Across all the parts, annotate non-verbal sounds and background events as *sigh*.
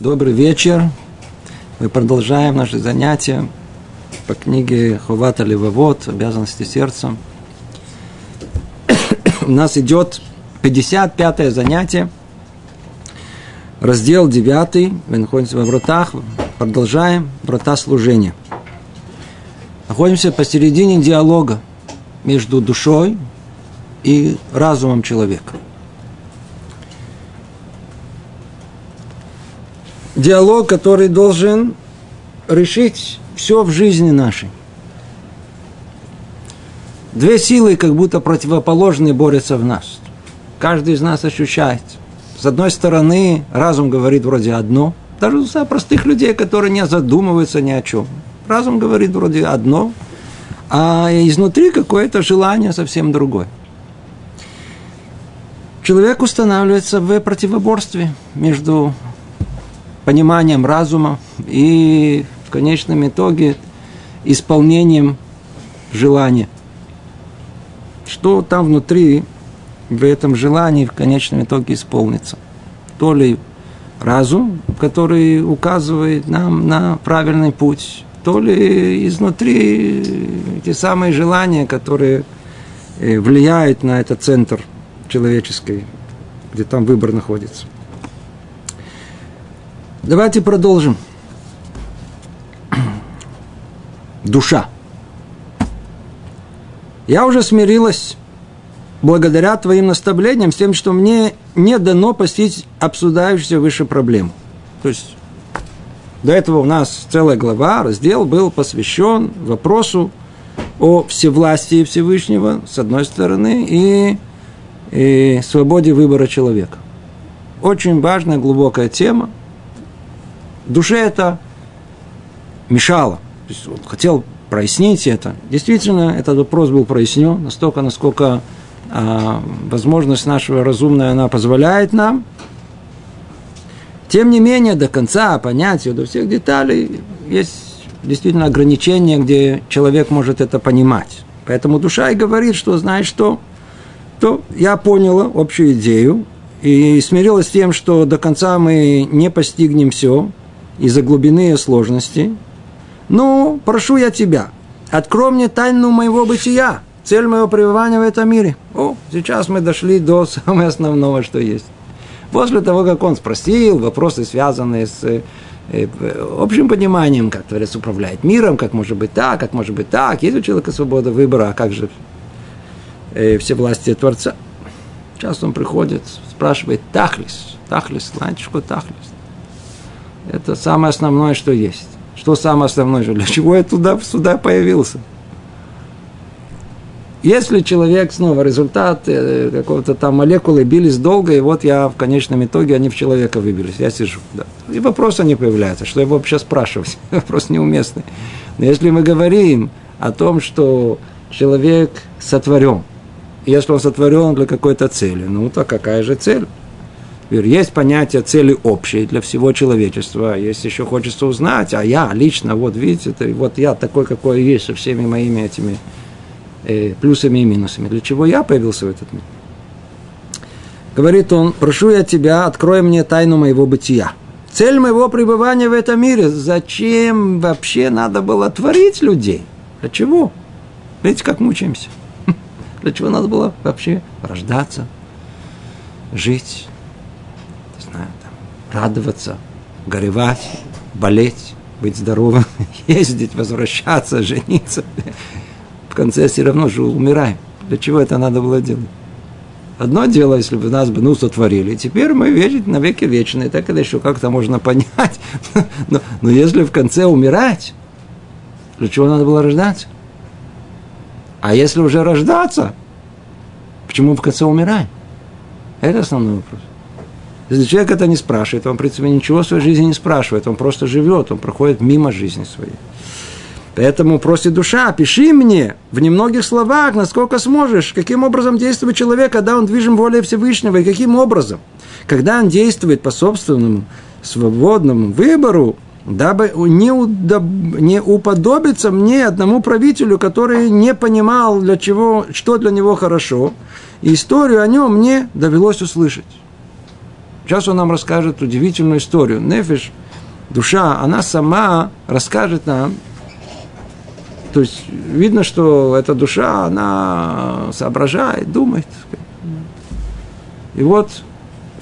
Добрый вечер. Мы продолжаем наши занятия по книге Хувата Левовод «Обязанности сердцем». У нас идет 55 занятие, раздел 9, мы находимся во вратах, продолжаем врата служения. Находимся посередине диалога между душой и разумом человека – диалог, который должен решить все в жизни нашей. Две силы, как будто противоположные, борются в нас. Каждый из нас ощущает. С одной стороны, разум говорит вроде одно, даже за простых людей, которые не задумываются ни о чем. Разум говорит вроде одно, а изнутри какое-то желание совсем другое. Человек устанавливается в противоборстве между пониманием разума и в конечном итоге исполнением желания. Что там внутри в этом желании в конечном итоге исполнится? То ли разум, который указывает нам на правильный путь, то ли изнутри те самые желания, которые э, влияют на этот центр человеческий, где там выбор находится. Давайте продолжим. Душа. Я уже смирилась благодаря твоим наставлениям с тем, что мне не дано постичь обсуждающуюся выше проблему. То есть до этого у нас целая глава, раздел был посвящен вопросу о всевластии Всевышнего, с одной стороны, и, и свободе выбора человека. Очень важная, глубокая тема, душе это мешало. То есть он хотел прояснить это. Действительно, этот вопрос был прояснен настолько, насколько а, возможность нашего разумная она позволяет нам. Тем не менее, до конца понять до всех деталей есть действительно ограничения, где человек может это понимать. Поэтому душа и говорит, что знаешь что, то я поняла общую идею и смирилась с тем, что до конца мы не постигнем все, из-за глубины и сложности. Ну, прошу я тебя, открой мне тайну моего бытия, цель моего пребывания в этом мире. О, сейчас мы дошли до *laughs* самого основного, что есть. После того, как он спросил вопросы, связанные с э, общим пониманием, как Творец управляет миром, как может быть так, как может быть так, есть у человека свобода выбора, а как же э, все власти Творца. Сейчас он приходит, спрашивает Тахлис. Тахлис, что Тахлис? Это самое основное, что есть. Что самое основное? Для чего я туда, сюда появился? Если человек снова результат э, какого-то там молекулы бились долго, и вот я в конечном итоге они в человека выбились, я сижу. Да. И вопросы не появляются, что его вообще спрашивать, *laughs* вопрос неуместный. Но если мы говорим о том, что человек сотворен, если он сотворен для какой-то цели, ну то какая же цель? Есть понятие цели общей для всего человечества. Если еще хочется узнать, а я лично, вот видите, вот я такой, какой есть, со всеми моими этими э, плюсами и минусами. Для чего я появился в этот мир? Говорит он, прошу я тебя, открой мне тайну моего бытия. Цель моего пребывания в этом мире, зачем вообще надо было творить людей? Для чего? Видите, как мучаемся? *laughs* Для чего надо было вообще рождаться, жить? Радоваться, горевать, болеть, быть здоровым, *laughs* ездить, возвращаться, жениться. В конце все равно же умираем. Для чего это надо было делать? Одно дело, если бы нас бы ну сотворили, теперь мы вечны на веки вечные, так это еще как-то можно *laughs* понять. Но, но если в конце умирать, для чего надо было рождаться? А если уже рождаться, почему в конце умираем? Это основной вопрос. Если человек это не спрашивает, он, в принципе, ничего в своей жизни не спрашивает, он просто живет, он проходит мимо жизни своей. Поэтому просит душа, пиши мне в немногих словах, насколько сможешь, каким образом действует человек, когда он движим волей Всевышнего, и каким образом. Когда он действует по собственному свободному выбору, дабы не, удоб... не уподобиться мне одному правителю, который не понимал, для чего, что для него хорошо, и историю о нем мне довелось услышать. Сейчас он нам расскажет удивительную историю. Нефиш, душа, она сама расскажет нам, то есть видно, что эта душа, она соображает, думает. И вот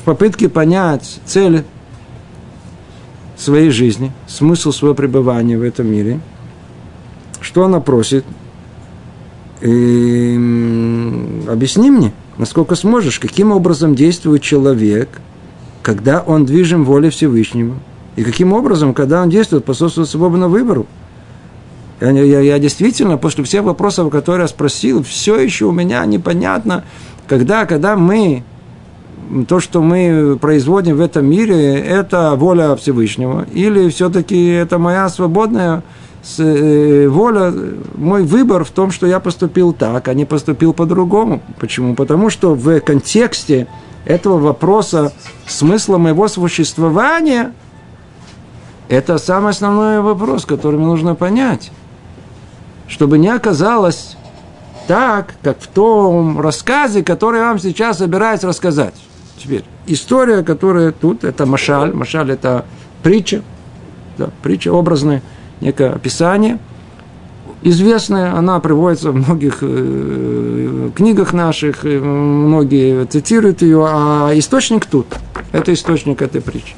в попытке понять цель своей жизни, смысл своего пребывания в этом мире, что она просит? И, объясни мне, насколько сможешь, каким образом действует человек, когда он движим волей Всевышнего, и каким образом, когда он действует по собственному свободному выбору. Я, я, я действительно, после всех вопросов, которые я спросил, все еще у меня непонятно, когда, когда мы то, что мы производим в этом мире, это воля Всевышнего, или все-таки это моя свободная э, воля, мой выбор в том, что я поступил так, а не поступил по-другому. Почему? Потому что в контексте этого вопроса смысла моего существования это самый основной вопрос, который мне нужно понять. Чтобы не оказалось так, как в том рассказе, который я вам сейчас собираюсь рассказать. Теперь, история, которая тут, это Машаль. Машаль – это притча, да, притча образная, некое описание. Известная, она приводится в многих э, книгах наших, многие цитируют ее, а источник тут. Это источник этой притчи.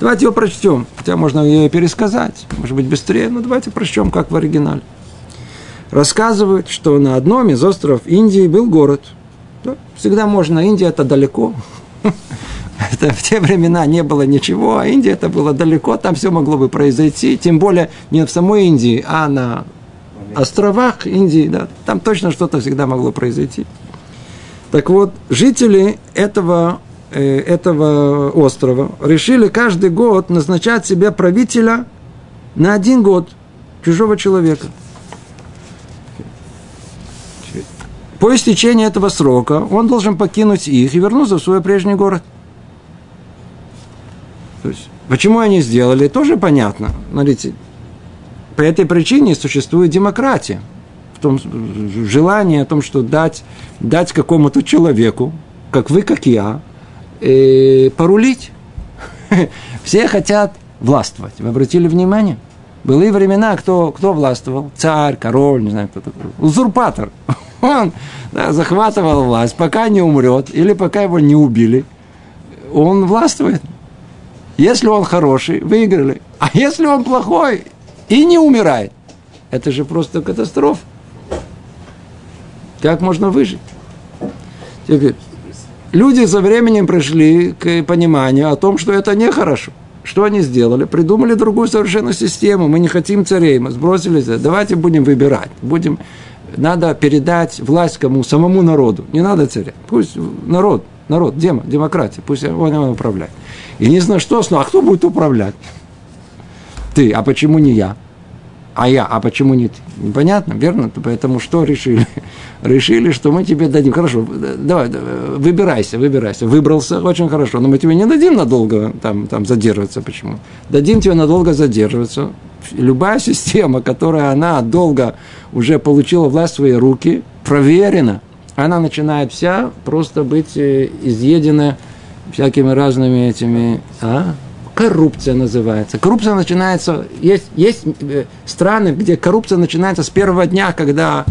Давайте ее прочтем, хотя можно ее пересказать, может быть быстрее, но давайте прочтем, как в оригинале. Рассказывают, что на одном из островов Индии был город – да, всегда можно. Индия это далеко. *laughs* Это *laughs* в те времена не было ничего, а Индия это было далеко, там все могло бы произойти, тем более не в самой Индии, а на островах Индии, да, там точно что-то всегда могло произойти. Так вот, жители этого, э, этого острова решили каждый год назначать себе правителя на один год чужого человека – По истечении этого срока он должен покинуть их и вернуться в свой прежний город. То есть, почему они сделали, тоже понятно. Смотрите, по этой причине существует демократия. В том желании о том, что дать, дать какому-то человеку, как вы, как я, э, порулить. *laughs* Все хотят властвовать. Вы обратили внимание? Были времена, кто, кто властвовал? Царь, король, не знаю, кто такой. Узурпатор. *laughs* Он да, захватывал власть, пока не умрет или пока его не убили. Он властвует. Если он хороший, выиграли. А если он плохой и не умирает, это же просто катастрофа. Как можно выжить? Теперь, люди со временем пришли к пониманию о том, что это нехорошо. Что они сделали? Придумали другую совершенно систему. Мы не хотим царей, мы сбросили. Давайте будем выбирать. Будем надо передать власть кому? Самому народу. Не надо царя. Пусть народ, народ, демо, демократия, пусть он его управляет. И не знаю что, а кто будет управлять? Ты, а почему не я? А я, а почему не ты? Непонятно, верно? Поэтому что решили? *laughs* решили, что мы тебе дадим. Хорошо, давай, выбирайся, выбирайся. Выбрался, очень хорошо, но мы тебе не дадим надолго там, там задерживаться. Почему? Дадим тебе надолго задерживаться. Любая система, которая она долго уже получила власть в свои руки, проверена, она начинает вся просто быть э, изъедена всякими разными этими... А? Коррупция называется. Коррупция начинается... Есть, есть э, страны, где коррупция начинается с первого дня, когда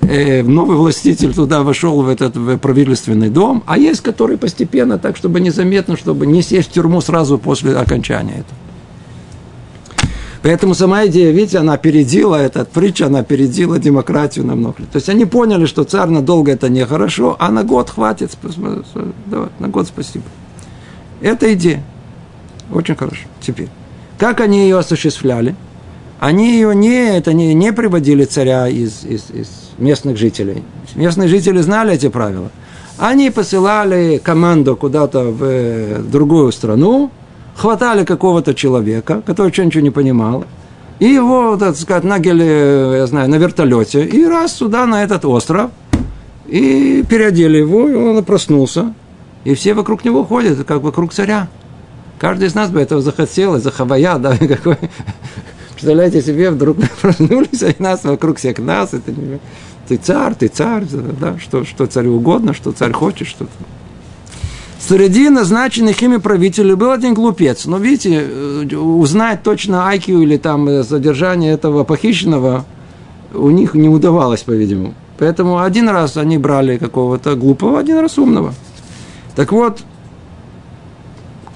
э, новый властитель туда вошел в этот в правительственный дом, а есть, который постепенно, так, чтобы незаметно, чтобы не сесть в тюрьму сразу после окончания этого. Поэтому сама идея, видите, она опередила этот притча, она опередила демократию намного. То есть они поняли, что царь надолго это нехорошо, а на год хватит. Давай, на год спасибо. Это идея. Очень хорошо. Теперь. Как они ее осуществляли? Они ее не, это не, не приводили царя из, из, из местных жителей. Местные жители знали эти правила. Они посылали команду куда-то в другую страну, хватали какого-то человека, который ничего не понимал, и его, так сказать, нагели, я знаю, на вертолете, и раз сюда, на этот остров, и переодели его, и он проснулся, и все вокруг него ходят, как вокруг царя. Каждый из нас бы этого захотел, за хавая, да, *laughs* какой... Представляете себе, вдруг *laughs* проснулись, и нас вокруг всех нас, это не... ты царь, ты царь, да, что, что царю угодно, что царь хочет, что-то. Среди назначенных ими правителей был один глупец. Но видите, э, узнать точно IQ или там э, содержание этого похищенного у них не удавалось, по-видимому. Поэтому один раз они брали какого-то глупого, один раз умного. Так вот,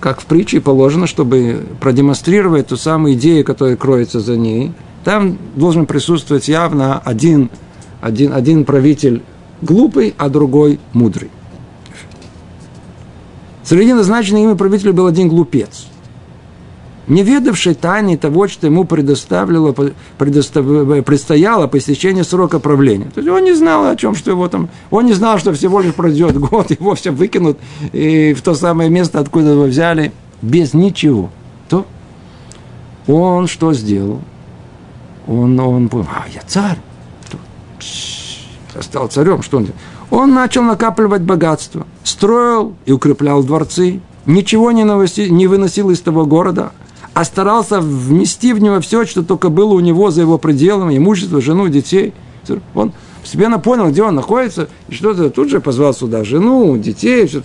как в притче положено, чтобы продемонстрировать ту самую идею, которая кроется за ней, там должен присутствовать явно один, один, один правитель глупый, а другой мудрый. Среди назначенных ими правителей был один глупец, не ведавший тайны того, что ему предоставило, предостав, предстояло посещение срока правления. То есть он не знал о чем, что его там... Он не знал, что всего лишь пройдет *laughs* год, его все выкинут и в то самое место, откуда его взяли, без ничего. То он что сделал? Он, он понял, а, я царь. Я стал царем, что он делал? Он начал накапливать богатство, строил и укреплял дворцы, ничего не, новости, не выносил из того города, а старался внести в него все, что только было у него за его пределами, имущество, жену, детей. Он постепенно понял, где он находится, и что-то тут же позвал сюда жену, детей, все.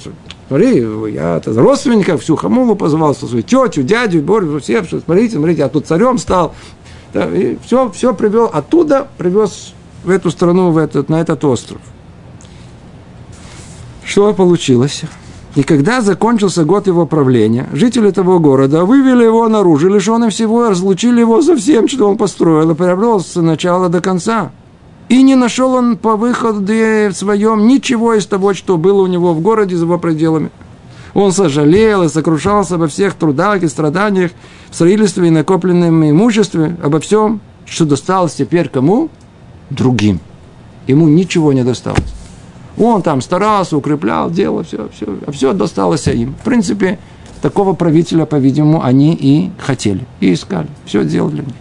Смотри, я родственников, всю хамулу позвал, свою тетю, дядю, Борю, всех, что, смотрите, смотрите, я тут царем стал. Да, и все, все привел, оттуда привез в эту страну, в этот, на этот остров. Что получилось? И когда закончился год его правления, жители того города вывели его наружу, лишенным всего, разлучили его со всем, что он построил, и приобрел с начала до конца. И не нашел он по выходе своем ничего из того, что было у него в городе за его пределами. Он сожалел и сокрушался обо всех трудах и страданиях, в строительстве и накопленном имуществе, обо всем, что досталось теперь кому? Другим. Ему ничего не досталось. Он там старался, укреплял, делал все, все, а все досталось им. В принципе, такого правителя, по-видимому, они и хотели, и искали. Все делали для них.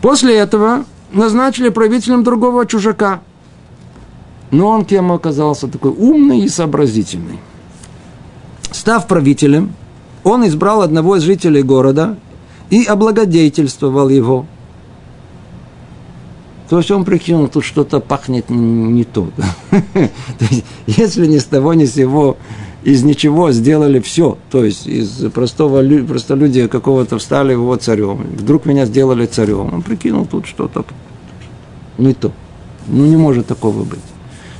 После этого назначили правителем другого чужака. Но он кем оказался? Такой умный и сообразительный. Став правителем, он избрал одного из жителей города и облагодетельствовал его – то есть он прикинул, тут что-то пахнет не то. *laughs* то есть, если ни с того ни с сего из ничего сделали все, то есть из простого просто люди какого-то встали его царем, вдруг меня сделали царем, он прикинул, тут что-то не то. Ну, не может такого быть.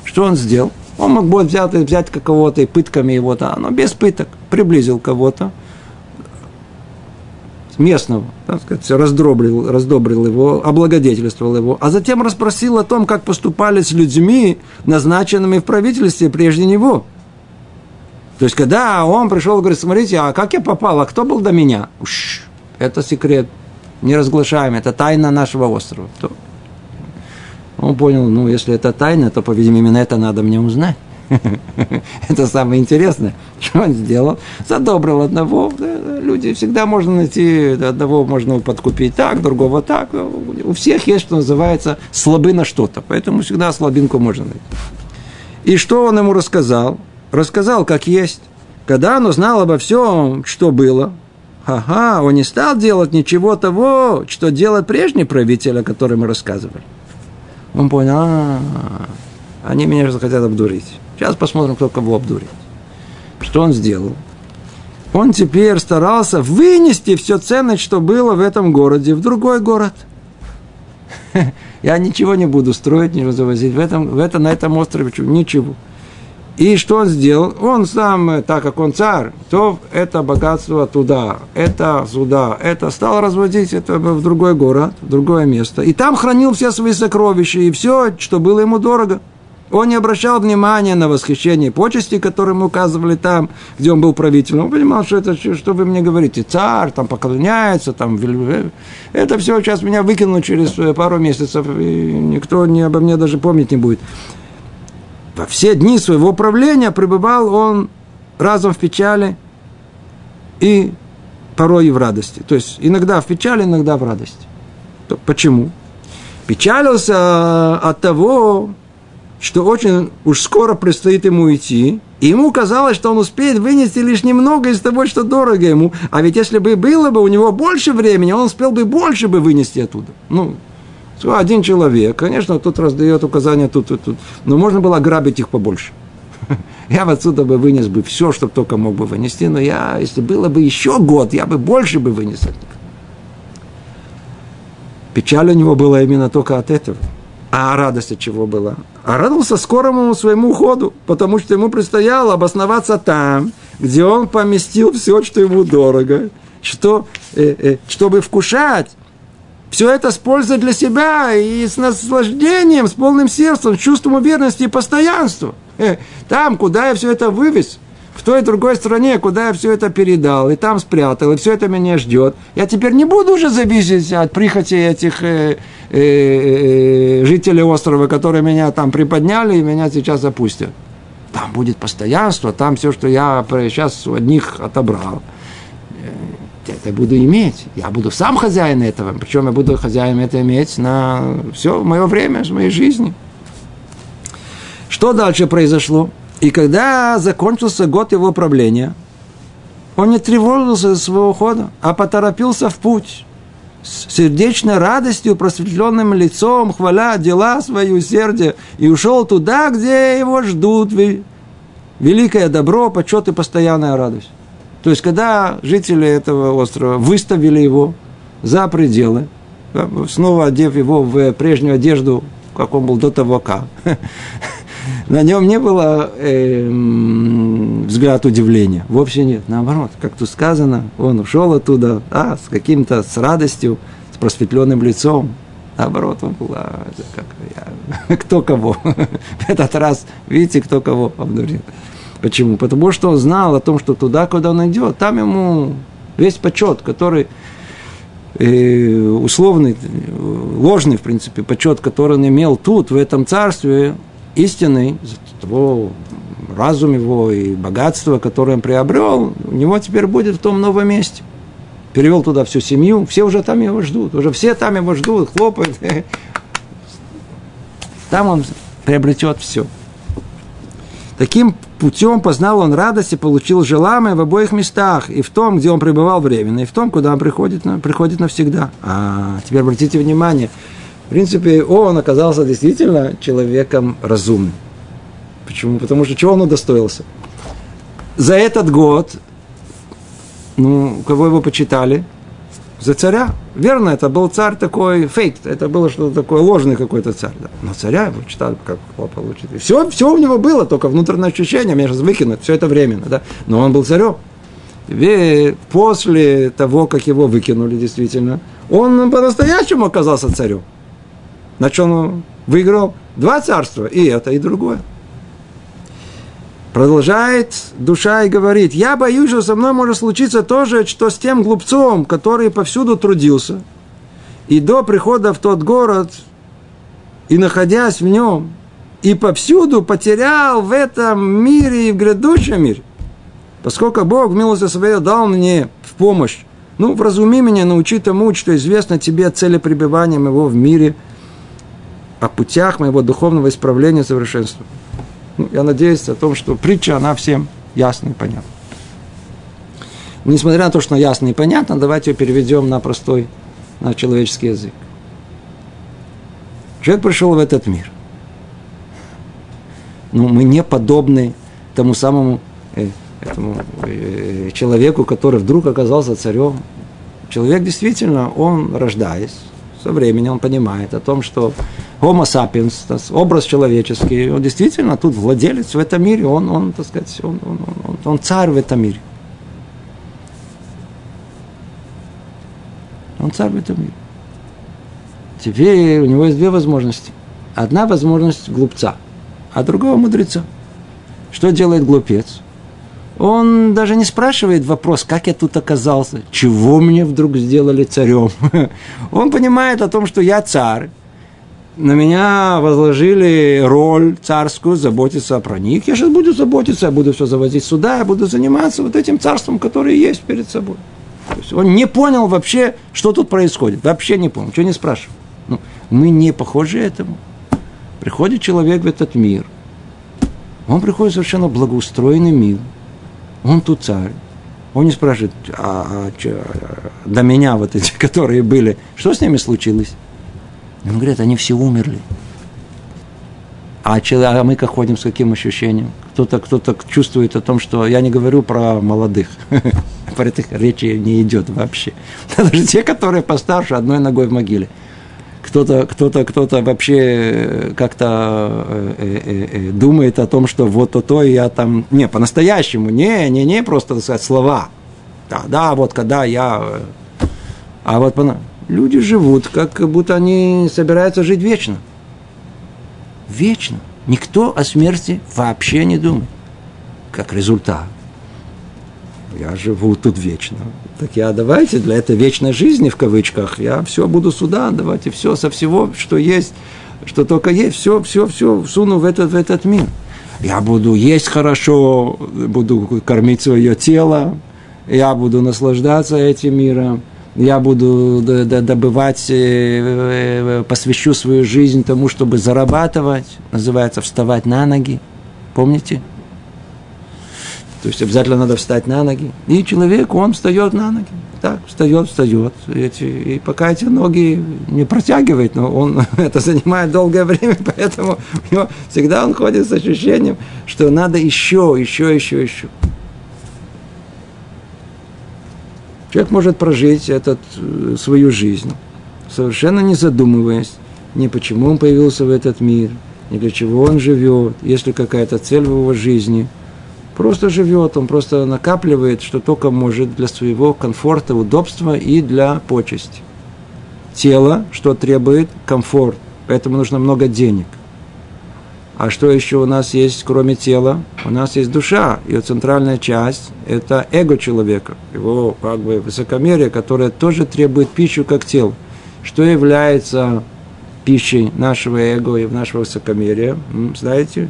Что он сделал? Он мог бы взять, взять кого-то и пытками его-то, но без пыток приблизил кого-то, местного, так сказать, раздробрил, раздобрил его, облагодетельствовал его, а затем расспросил о том, как поступали с людьми, назначенными в правительстве прежде него. То есть, когда он пришел говорит, смотрите, а как я попал, а кто был до меня? Уш, это секрет, не разглашаем, это тайна нашего острова. То он понял, ну, если это тайна, то, по-видимому, именно это надо мне узнать. *laughs* Это самое интересное, что он сделал. Задобрил одного. Люди всегда можно найти, одного можно подкупить так, другого так. У всех есть, что называется, слабы на что-то. Поэтому всегда слабинку можно найти. И что он ему рассказал? Рассказал, как есть. Когда он узнал обо всем, что было, ага, он не стал делать ничего того, что делал прежний правитель, о котором мы рассказывали. Он понял, а, они меня хотят обдурить. Сейчас посмотрим, кто кого обдурит. Что он сделал? Он теперь старался вынести все ценность, что было в этом городе, в другой город. *laughs* Я ничего не буду строить, не завозить. В этом, в этом, на этом острове ничего. И что он сделал? Он сам, так как он царь, то это богатство туда, это сюда, это стал разводить это в другой город, в другое место. И там хранил все свои сокровища и все, что было ему дорого – он не обращал внимания на восхищение почести, которые указывали там, где он был правителем. Он понимал, что это, что вы мне говорите, царь, там поклоняется, там, это все сейчас меня выкинут через э, пару месяцев, и никто не обо мне даже помнить не будет. Во все дни своего правления пребывал он разом в печали и порой и в радости. То есть иногда в печали, иногда в радости. Почему? Печалился от того, что очень уж скоро предстоит ему идти, и ему казалось, что он успеет вынести лишь немного из того, что дорого ему. А ведь если бы было бы у него больше времени, он успел бы больше бы вынести оттуда. Ну, один человек, конечно, тут раздает указания тут, тут, тут. Но можно было грабить их побольше. *laughs* Я бы отсюда бы вынес бы все, что только мог бы вынести, но я, если было бы еще год, я бы больше бы вынес от них. Печаль у него была именно только от этого. А радость от чего была? А радовался скорому своему уходу, потому что ему предстояло обосноваться там, где он поместил все, что ему дорого, что, э, э, чтобы вкушать все это с пользой для себя и с наслаждением, с полным сердцем, с чувством уверенности и постоянства. Э, там, куда я все это вывез, в той и другой стране, куда я все это передал, и там спрятал, и все это меня ждет. Я теперь не буду уже зависеть от прихоти этих э, э, э, жителей острова, которые меня там приподняли и меня сейчас опустят. Там будет постоянство, там все, что я сейчас у одних отобрал – это буду иметь. Я буду сам хозяин этого. Причем я буду хозяин это иметь на все мое время, в моей жизни. Что дальше произошло? И когда закончился год его правления, он не тревожился за своего ухода, а поторопился в путь. С сердечной радостью, просветленным лицом, хваля дела свои усердия, и ушел туда, где его ждут великое добро, почет и постоянная радость. То есть, когда жители этого острова выставили его за пределы, снова одев его в прежнюю одежду, как он был до того, как, *laughs* на нем не было э, взгляд удивления. Вовсе нет. Наоборот, как тут сказано, он ушел оттуда а, с каким-то, с радостью, с просветленным лицом. Наоборот, он был, а, как, я, *laughs* кто кого. *laughs* В этот раз, видите, кто кого обнаружил. Почему? Потому что он знал о том, что туда, куда он идет, там ему весь почет, который э, условный, ложный, в принципе, почет, который он имел тут, в этом царстве, истинный, того разум его и богатство, которое он приобрел, у него теперь будет в том новом месте. Перевел туда всю семью, все уже там его ждут, уже все там его ждут, хлопают. *laughs* Там он приобретет все. Таким путем познал он радость и получил желаемое в обоих местах, и в том, где он пребывал временно, и в том, куда он приходит, приходит навсегда. А теперь обратите внимание, в принципе, он оказался действительно человеком разумным. Почему? Потому что чего он удостоился? За этот год, ну, кого его почитали? за царя. Верно, это был царь такой фейк, это было что-то такое ложный какой-то царь. Да. Но царя его читали, как получить. все, все у него было, только внутреннее ощущение, меня сейчас выкинут, все это временно. Да. Но он был царем. И после того, как его выкинули действительно, он по-настоящему оказался царем. На чем он выиграл два царства, и это, и другое. Продолжает душа и говорит, я боюсь, что со мной может случиться то же, что с тем глупцом, который повсюду трудился. И до прихода в тот город, и находясь в нем, и повсюду потерял в этом мире и в грядущем мире. Поскольку Бог в милости своей дал мне в помощь, ну, вразуми меня, научи тому, что известно тебе цели пребывания моего в мире, о путях моего духовного исправления и совершенства. Ну, я надеюсь о том, что притча, она всем ясна и понятна. Несмотря на то, что ясна и понятна, давайте ее переведем на простой, на человеческий язык. Человек пришел в этот мир. Ну, мы не подобны тому самому э, этому, э, человеку, который вдруг оказался царем. Человек действительно, он рождаясь, со временем он понимает о том, что Homo sapiens, образ человеческий, он действительно тут владелец в этом мире, он, он так сказать, он, он, он, он царь в этом мире. Он царь в этом мире. Теперь у него есть две возможности. Одна возможность глупца, а другого мудреца. Что делает глупец? Он даже не спрашивает вопрос, как я тут оказался, чего мне вдруг сделали царем. *laughs* Он понимает о том, что я царь, на меня возложили роль царскую, заботиться про них. Я сейчас буду заботиться, я буду все завозить сюда, я буду заниматься вот этим царством, которое есть перед собой. То есть он не понял вообще, что тут происходит. Вообще не понял, что не спрашивал. Ну, мы не похожи этому. Приходит человек в этот мир. Он приходит в совершенно благоустроенный мир. Он тут царь. Он не спрашивает, а, а, а, до меня вот эти, *laughs* которые были, что с ними случилось? Он говорит, они все умерли. А, человек, а мы как ходим с каким ощущением? кто-то кто чувствует о том, что я не говорю про молодых. *laughs* Про этих речи не идет вообще. *laughs* Даже те, которые постарше, одной ногой в могиле. Кто-то, кто-то, кто-то вообще как-то э, э, э, думает о том, что вот то-то я там... Не, по-настоящему, не, не, не просто, так сказать, слова. Да, да, вот когда я... А вот люди живут, как будто они собираются жить вечно. Вечно. Никто о смерти вообще не думает. Как результат. Я живу тут вечно. Так я давайте для этой вечной жизни, в кавычках, я все буду сюда, давайте все со всего, что есть, что только есть, все, все, все суну в этот, в этот мир. Я буду есть хорошо, буду кормить свое тело, я буду наслаждаться этим миром, я буду добывать, э, э, посвящу свою жизнь тому, чтобы зарабатывать, называется вставать на ноги. Помните? То есть обязательно надо встать на ноги. И человек, он встает на ноги. Так, встает, встает. Эти, и пока эти ноги не протягивает, но он *laughs* это занимает долгое время, *laughs* поэтому у него всегда он ходит с ощущением, что надо еще, еще, еще, еще. Человек может прожить этот, э, свою жизнь, совершенно не задумываясь, ни почему он появился в этот мир, ни для чего он живет, есть ли какая-то цель в его жизни. Просто живет, он просто накапливает, что только может для своего комфорта, удобства и для почести. Тело, что требует комфорт, поэтому нужно много денег – а что еще у нас есть, кроме тела? У нас есть душа. Ее центральная часть – это эго человека. Его как бы высокомерие, которое тоже требует пищу, как тело. Что является пищей нашего эго и нашего высокомерия? Знаете?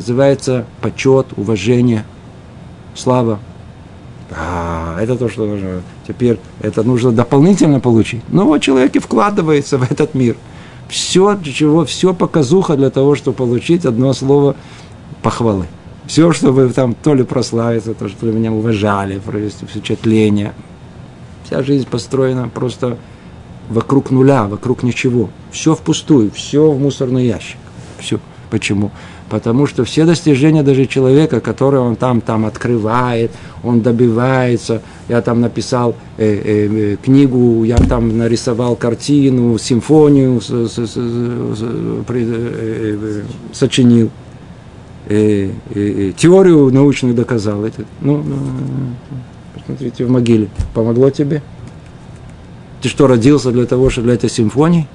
Называется почет, уважение, слава. А, это то, что нужно. Теперь это нужно дополнительно получить. Но вот человек и вкладывается в этот мир – все, чего, все показуха для того, чтобы получить одно слово похвалы. Все, чтобы там то ли прославиться, то, что меня уважали, провести впечатление. Вся жизнь построена просто вокруг нуля, вокруг ничего. Все впустую, все в мусорный ящик. Все. Почему? Потому что все достижения даже человека, которые он там, там открывает, он добивается, я там написал э, э, э книгу, я там нарисовал картину, симфонию с, с, с, с, э, э, сочинил, э, э, теорию научную доказал. Это, ну, ну, посмотрите в могиле. Помогло тебе? Ты что, родился для того, чтобы для этой симфонии?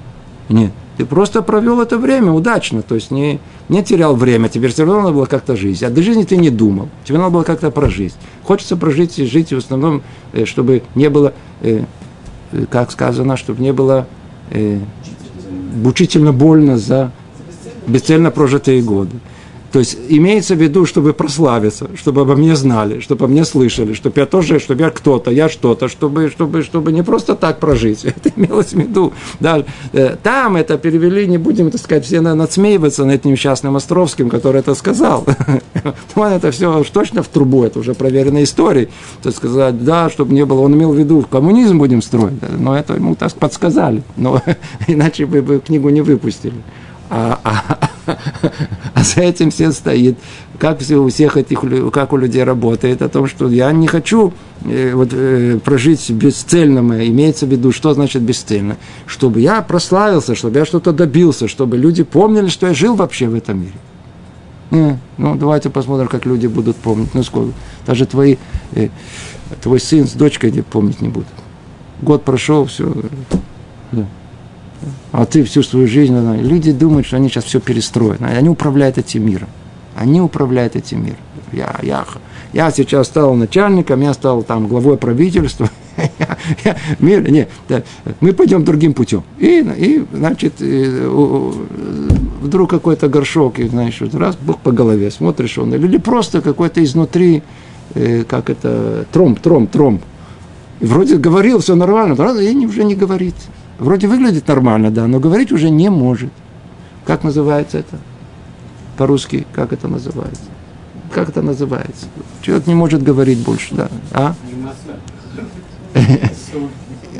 Нет. Ты просто провел это время удачно, то есть не, не терял время, тебе все равно надо было как-то жить. А до жизни ты не думал, тебе надо было как-то прожить. Хочется прожить и жить в основном, э, чтобы не было, э, э, как сказано, чтобы не было мучительно больно за бесцельно прожитые годы. То есть имеется в виду, чтобы прославиться, чтобы обо мне знали, чтобы обо мне слышали, чтобы я тоже, чтобы я кто-то, я что-то, чтобы, чтобы, чтобы не просто так прожить. *laughs* Это имелось в виду. Да, э, там это перевели, не будем, так сказать, все надсмеиваться над этим несчастным Островским, который это сказал. *laughs* Он это все точно в трубу, это уже проверенная история. То сказать, да, чтобы не было, он имел в виду, коммунизм будем строить, но это ему так подсказали, но *laughs* иначе бы книгу не выпустили. А, а, а за этим все стоит, как все у всех этих, как у людей работает, о том, что я не хочу э, вот, э, прожить бесцельно, имеется в виду, что значит бесцельно, чтобы я прославился, чтобы я что-то добился, чтобы люди помнили, что я жил вообще в этом мире. Не, ну, давайте посмотрим, как люди будут помнить. Ну, сколько? Даже твои, э, твой сын с дочкой не помнить не будут. Год прошел, все. Да а ты всю свою жизнь, люди думают, что они сейчас все перестроят. Они управляют этим миром. Они управляют этим миром. Я, я, я сейчас стал начальником, я стал там главой правительства. *laughs* мир, не, да, мы пойдем другим путем. И, и значит, и, у, вдруг какой-то горшок, и, знаешь, раз, Бог по голове, смотришь он, или просто какой-то изнутри, э, как это, тромб, тромб, тромб. И вроде говорил, все нормально, правда, и уже не говорит. Вроде выглядит нормально, да, но говорить уже не может. Как называется это? По-русски, как это называется? Как это называется? Человек не может говорить больше, да. А?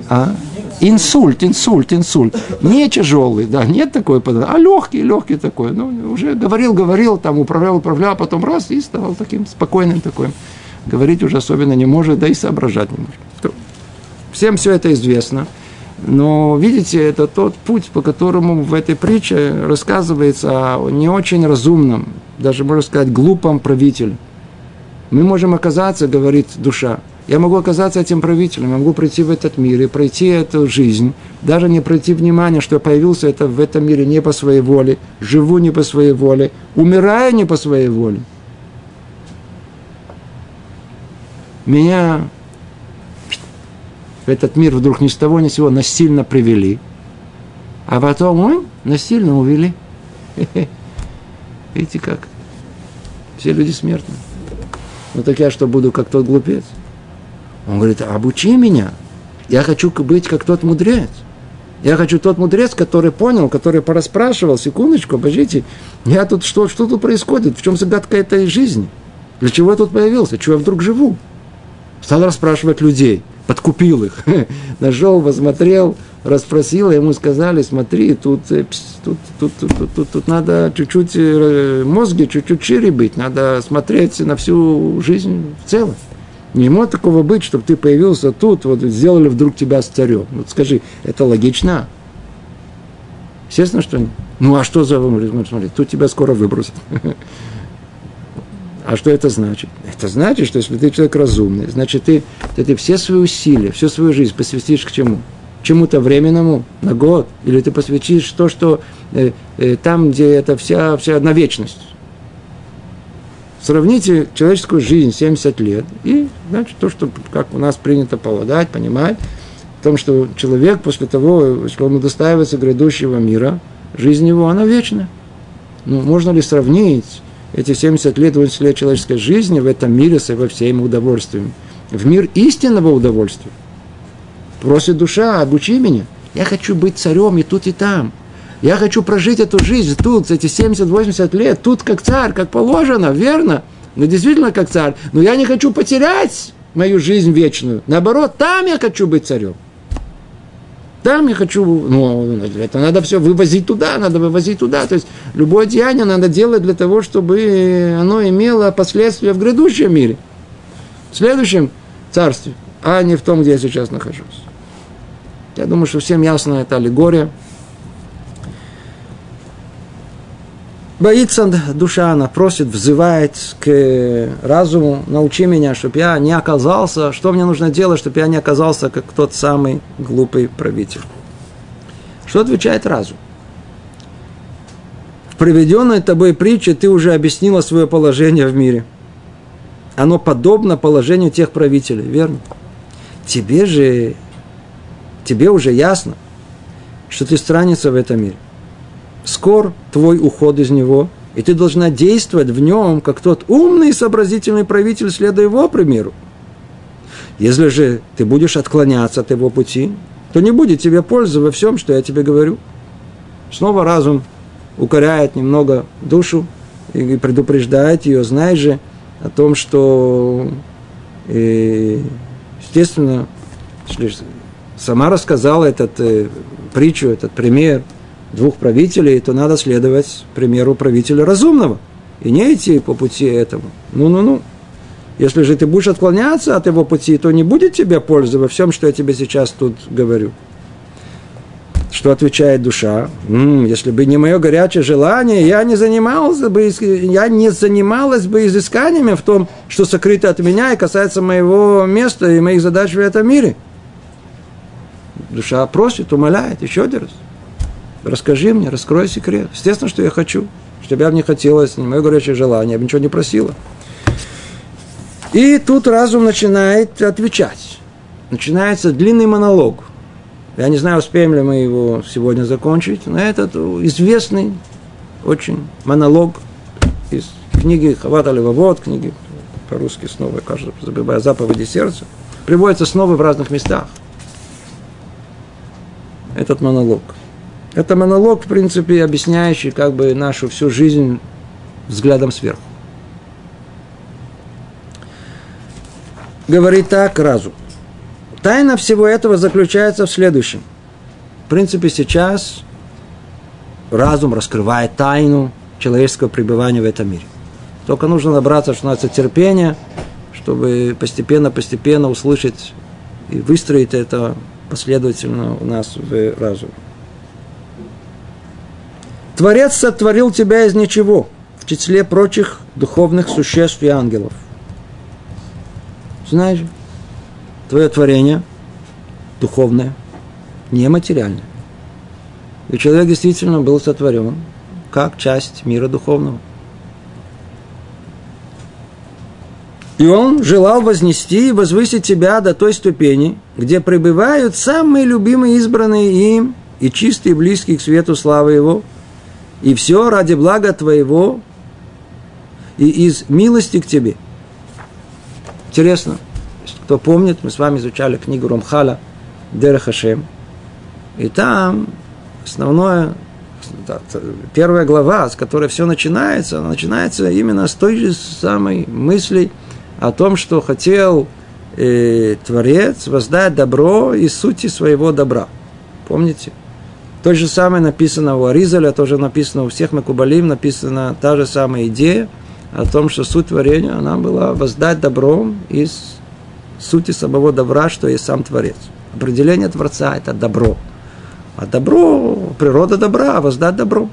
А? Инсульт, инсульт, инсульт. Не тяжелый, да, нет такой, а легкий, легкий такой. Ну, уже говорил, говорил, там управлял, управлял, а потом раз и стал таким спокойным такой. Говорить уже особенно не может, да и соображать не может. Всем все это известно. Но, видите, это тот путь, по которому в этой притче рассказывается о не очень разумном, даже, можно сказать, глупом правителе. Мы можем оказаться, говорит душа, я могу оказаться этим правителем, я могу прийти в этот мир и пройти эту жизнь, даже не пройти внимание, что я появился это, в этом мире не по своей воле, живу не по своей воле, умираю не по своей воле. Меня в этот мир вдруг ни с того ни с сего насильно привели, а потом ой, насильно увели. *laughs* Видите как? Все люди смертны. Ну так я что, буду как тот глупец? Он говорит, обучи меня. Я хочу быть как тот мудрец. Я хочу тот мудрец, который понял, который пораспрашивал, секундочку, подождите, я тут, что, что тут происходит, в чем загадка этой жизни? Для чего я тут появился? Чего я вдруг живу? Стал расспрашивать людей, подкупил их, *laughs* нашел, посмотрел, расспросил, ему сказали, смотри, тут, э, тут, тут, тут, тут, тут, тут надо чуть-чуть э, мозги, чуть-чуть шире быть, надо смотреть на всю жизнь в целом. Не может такого быть, чтобы ты появился тут, вот сделали вдруг тебя с царем. Вот скажи, это логично? Естественно, что нет. Ну, а что за... Смотри, тут тебя скоро выбросят. *laughs* А что это значит? Это значит, что если ты человек разумный, значит, ты, ты, ты все свои усилия, всю свою жизнь посвятишь к чему? Чему-то временному, на год, или ты посвятишь то, что э, э, там, где это вся, вся на вечность. Сравните человеческую жизнь 70 лет и, значит, то, что, как у нас принято полагать, понимать, в том, что человек после того, что он удостаивается грядущего мира, жизнь его, она вечна. Ну, можно ли сравнить эти 70 лет, 80 лет человеческой жизни в этом мире с его всеми удовольствиями? В мир истинного удовольствия. Просит душа, обучи меня. Я хочу быть царем и тут, и там. Я хочу прожить эту жизнь тут, эти 70-80 лет, тут как царь, как положено, верно? Ну, действительно, как царь. Но я не хочу потерять мою жизнь вечную. Наоборот, там я хочу быть царем. Там я хочу, ну, это надо все вывозить туда, надо вывозить туда. То есть, любое деяние надо делать для того, чтобы оно имело последствия в грядущем мире. В следующем царстве, а не в том, где я сейчас нахожусь. Я думаю, что всем ясно это аллегория. Боится душа, она просит, взывает к разуму, научи меня, чтобы я не оказался, что мне нужно делать, чтобы я не оказался как тот самый глупый правитель. Что отвечает разум? В приведенной тобой притче ты уже объяснила свое положение в мире. Оно подобно положению тех правителей, верно? Тебе же, тебе уже ясно, что ты страница в этом мире скор твой уход из него, и ты должна действовать в нем, как тот умный и сообразительный правитель, следуя его примеру. Если же ты будешь отклоняться от его пути, то не будет тебе пользы во всем, что я тебе говорю. Снова разум укоряет немного душу и предупреждает ее, знай же о том, что, э, естественно, сама рассказала этот э, притчу, этот пример – двух правителей, то надо следовать примеру правителя разумного и не идти по пути этому. Ну-ну-ну. Если же ты будешь отклоняться от его пути, то не будет тебе пользы во всем, что я тебе сейчас тут говорю. Что отвечает душа? М-м, если бы не мое горячее желание, я не занимался бы, я не занималась бы изысканиями в том, что сокрыто от меня и касается моего места и моих задач в этом мире. Душа просит, умоляет еще один раз расскажи мне, раскрой секрет. Естественно, что я хочу, чтобы я мне хотелось, не мое горячее желание, я бы ничего не просила. И тут разум начинает отвечать. Начинается длинный монолог. Я не знаю, успеем ли мы его сегодня закончить, но этот известный очень монолог из книги Хават Аливавод, книги по-русски снова, кажется, забывая заповеди сердца, приводится снова в разных местах. Этот монолог – это монолог, в принципе, объясняющий как бы нашу всю жизнь взглядом сверху. Говорит так разум. тайна всего этого заключается в следующем. В принципе, сейчас разум раскрывает тайну человеческого пребывания в этом мире. Только нужно набраться, что называется, терпения, чтобы постепенно-постепенно услышать и выстроить это последовательно у нас в разуме. Творец сотворил тебя из ничего, в числе прочих духовных существ и ангелов. Знаешь, твое творение духовное, нематериальное. И человек действительно был сотворен как часть мира духовного. И он желал вознести и возвысить тебя до той ступени, где пребывают самые любимые избранные им и чистые близкие к свету славы его, и все ради блага твоего и из милости к тебе. Интересно, кто помнит, мы с вами изучали книгу Ромхала Дерехашем, и там основное, первая глава, с которой все начинается, начинается именно с той же самой мысли – о том, что хотел э, Творец воздать добро из сути своего добра. Помните? То же самое написано у Аризаля, тоже написано у всех Макубалим, написана та же самая идея о том, что суть творения, она была воздать добро из сути самого добра, что есть сам Творец. Определение Творца – это добро. А добро, природа добра, воздать добро.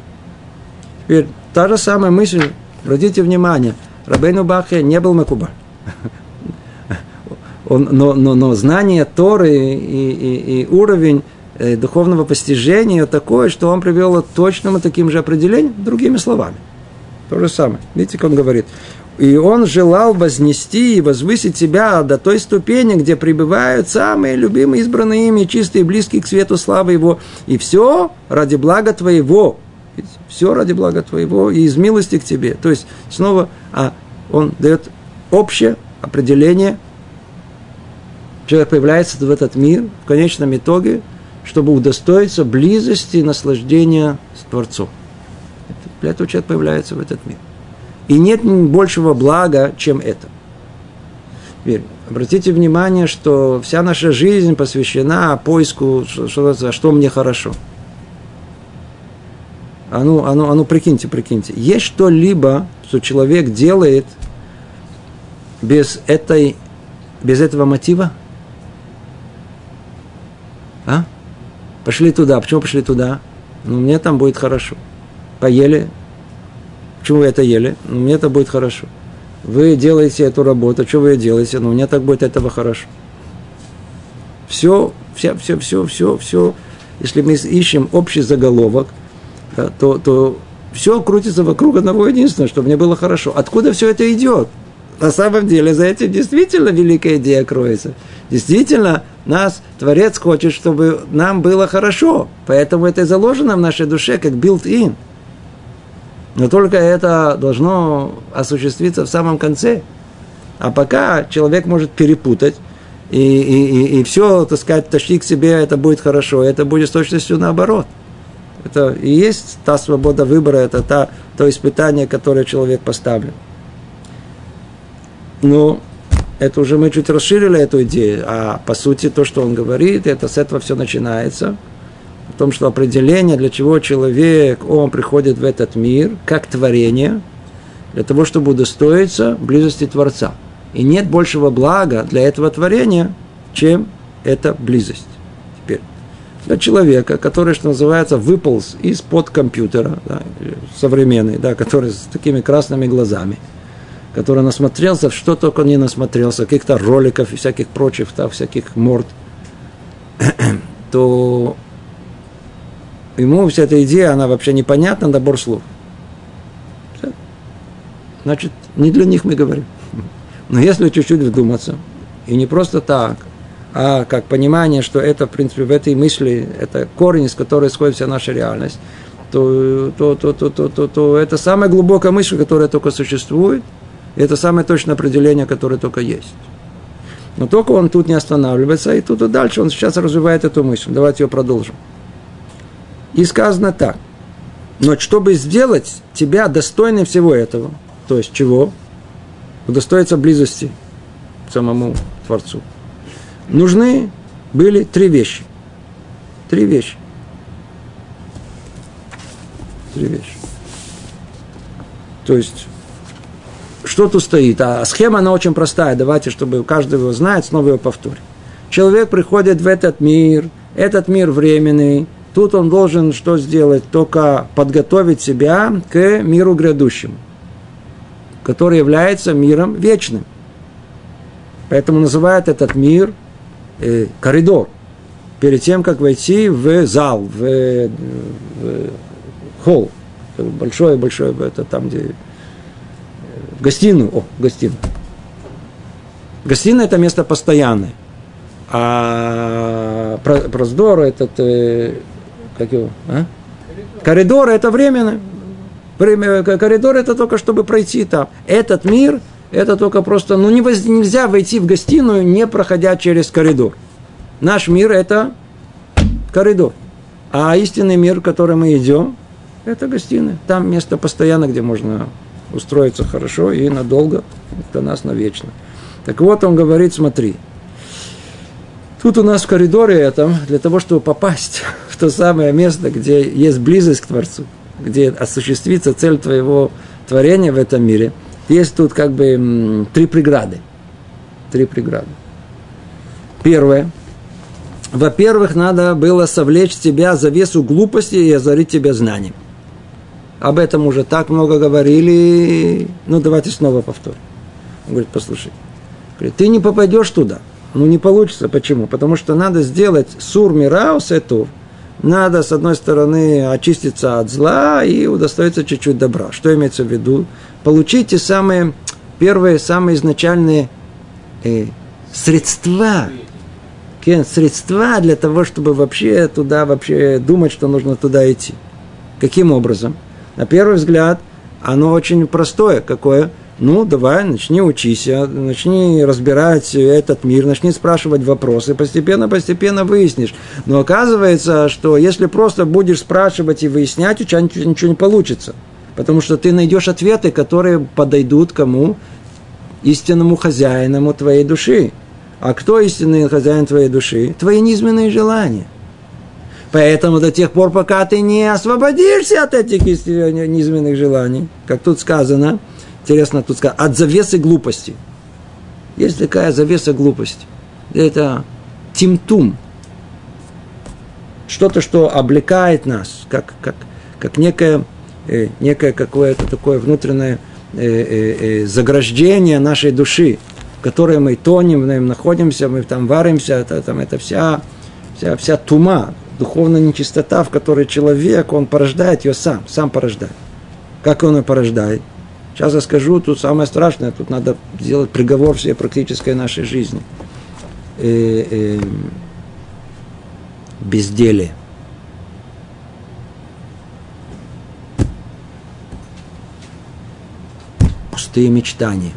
Теперь та же самая мысль, обратите внимание, Рабейну Бахе не был Макубаль *laughs* он, но, но, но знание Торы и, и, и уровень духовного постижения такое, что он привел к точному таким же определением, другими словами. То же самое. Видите, как он говорит. И он желал вознести и возвысить себя до той ступени, где пребывают самые любимые, избранные ими, чистые, близкие к свету славы его. И все ради блага твоего. Все ради блага твоего и из милости к тебе. То есть, снова а, он дает общее определение Человек появляется в этот мир в конечном итоге, чтобы удостоиться близости и наслаждения с Творцом. Для этого человек появляется в этот мир. И нет большего блага, чем это. Теперь, обратите внимание, что вся наша жизнь посвящена поиску, что, что, что мне хорошо. А ну, а, ну, а ну, прикиньте, прикиньте. Есть что-либо, что человек делает без, этой, без этого мотива – а? Пошли туда. Почему пошли туда? Ну, мне там будет хорошо. Поели. Почему вы это ели? Ну, мне это будет хорошо. Вы делаете эту работу. Что вы делаете? Ну, мне так будет этого хорошо. Все, все, все, все, все, все. Если мы ищем общий заголовок, то, то все крутится вокруг одного единственного, чтобы мне было хорошо. Откуда все это идет? На самом деле за этим действительно великая идея кроется. Действительно, нас Творец хочет, чтобы нам было хорошо. Поэтому это и заложено в нашей душе, как built-in. Но только это должно осуществиться в самом конце. А пока человек может перепутать, и, и, и, и все, так сказать, тащи к себе, это будет хорошо, это будет с точностью наоборот. Это и есть та свобода выбора, это та, то испытание, которое человек поставлен. Ну, это уже мы чуть расширили эту идею, а по сути то, что он говорит, это с этого все начинается. В том, что определение, для чего человек, он приходит в этот мир, как творение, для того, чтобы удостоиться близости Творца. И нет большего блага для этого творения, чем эта близость. Теперь, для человека, который, что называется, выполз из-под компьютера, да, современный, да, который с такими красными глазами – который насмотрелся, что только не насмотрелся, каких-то роликов и всяких прочих, да, всяких морд, *clears throat* то ему вся эта идея, она вообще непонятна, набор слов. Значит, не для них мы говорим. *laughs* Но если чуть-чуть вдуматься, и не просто так, а как понимание, что это, в принципе, в этой мысли, это корень, из которой исходит вся наша реальность, то, то, то, то, то, то, то это самая глубокая мысль, которая только существует – это самое точное определение, которое только есть. Но только он тут не останавливается, и тут и дальше он сейчас развивает эту мысль. Давайте ее продолжим. И сказано так. Но чтобы сделать тебя достойным всего этого, то есть чего? Удостоиться близости к самому Творцу. Нужны были три вещи. Три вещи. Три вещи. То есть, что тут стоит? А схема, она очень простая. Давайте, чтобы каждый его знает, снова ее повторю. Человек приходит в этот мир, этот мир временный, тут он должен что сделать? Только подготовить себя к миру грядущему, который является миром вечным. Поэтому называют этот мир э, коридор. Перед тем, как войти в зал, в, в холл, большой-большой, это там, где гостиную, о, гостиную. Гостиная – это место постоянное. А проздор – этот, э, как его, а? Коридор – это временно. Коридор – это только чтобы пройти там. Этот мир – это только просто, ну, нельзя войти в гостиную, не проходя через коридор. Наш мир – это коридор. А истинный мир, в который мы идем, это гостиная. Там место постоянно, где можно устроиться хорошо и надолго, для нас навечно. Так вот, он говорит, смотри, тут у нас в коридоре этом, для того, чтобы попасть *laughs* в то самое место, где есть близость к Творцу, где осуществится цель твоего творения в этом мире, есть тут как бы три преграды. Три преграды. Первое. Во-первых, надо было совлечь тебя завесу глупости и озарить тебя знанием. Об этом уже так много говорили. Ну, давайте снова повторим. Он говорит, послушай. Говорит, ты не попадешь туда. Ну, не получится. Почему? Потому что надо сделать сур мираус эту. Надо, с одной стороны, очиститься от зла и удостоиться чуть-чуть добра. Что имеется в виду? Получить те самые первые, самые изначальные э, средства, средства для того, чтобы вообще туда, вообще думать, что нужно туда идти. Каким образом? На первый взгляд, оно очень простое. Какое? Ну, давай, начни учиться, начни разбирать этот мир, начни спрашивать вопросы, постепенно-постепенно выяснишь. Но оказывается, что если просто будешь спрашивать и выяснять, у тебя ничего не получится. Потому что ты найдешь ответы, которые подойдут кому? Истинному хозяину твоей души. А кто истинный хозяин твоей души? Твои низменные желания. Поэтому до тех пор, пока ты не освободишься от этих низменных желаний, как тут сказано, интересно тут сказано, от завесы глупости. Есть такая завеса глупости. Это тимтум. Что-то, что облекает нас, как, как, как некое, э, некое какое-то такое внутреннее э, э, э, заграждение нашей души, в которой мы тонем, нем находимся, мы там варимся, это, там, это вся, вся, вся тума, духовная нечистота, в которой человек, он порождает ее сам, сам порождает. Как он ее порождает? Сейчас я скажу, тут самое страшное, тут надо сделать приговор всей практической нашей жизни. Э, э, безделие. Пустые мечтания.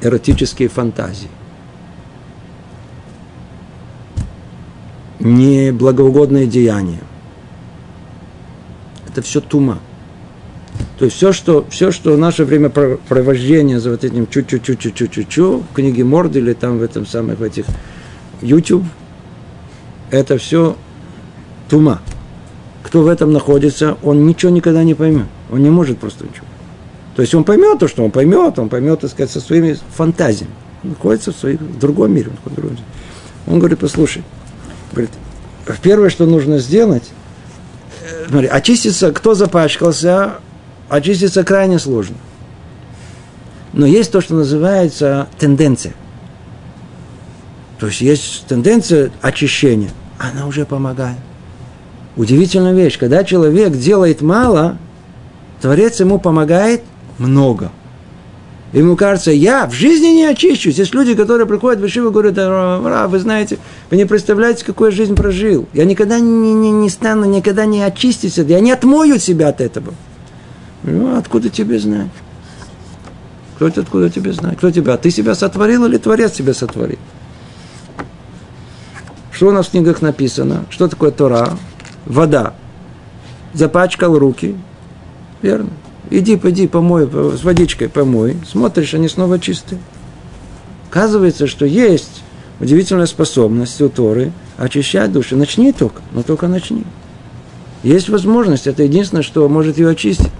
Эротические фантазии. Не благоугодное деяние. Это все тума. То есть все, что, все, что в наше время провождения за вот этим чу-чу-чу-чу-чу-чу-чу в книге Морд или там в этом самых в этих YouTube, это все тума. Кто в этом находится, он ничего никогда не поймет. Он не может просто ничего. То есть он поймет то, что он поймет, он поймет, так сказать, со своими фантазиями. Он находится в, своих, в другом мире. Он говорит, послушай, Говорит, первое, что нужно сделать, э, смотри, очиститься, кто запачкался, очиститься крайне сложно. Но есть то, что называется тенденция. То есть есть тенденция очищения, она уже помогает. Удивительная вещь, когда человек делает мало, Творец ему помогает много – Ему кажется, я в жизни не очищусь. Есть люди, которые приходят в Ишиву и говорят, а, вы знаете, вы не представляете, какую я жизнь прожил. Я никогда не, не, не стану, никогда не очистюсь. Я не отмою себя от этого. Ну, откуда тебе знать? Кто это откуда тебе знает? Кто тебя? Ты себя сотворил или Творец тебя сотворил? Что у нас в книгах написано? Что такое Тора? Вода. Запачкал руки. Верно. Иди, пойди, помой, с водичкой помой. Смотришь, они снова чистые. Оказывается, что есть удивительная способность у Торы очищать душу. Начни только, но только начни. Есть возможность, это единственное, что может ее очистить.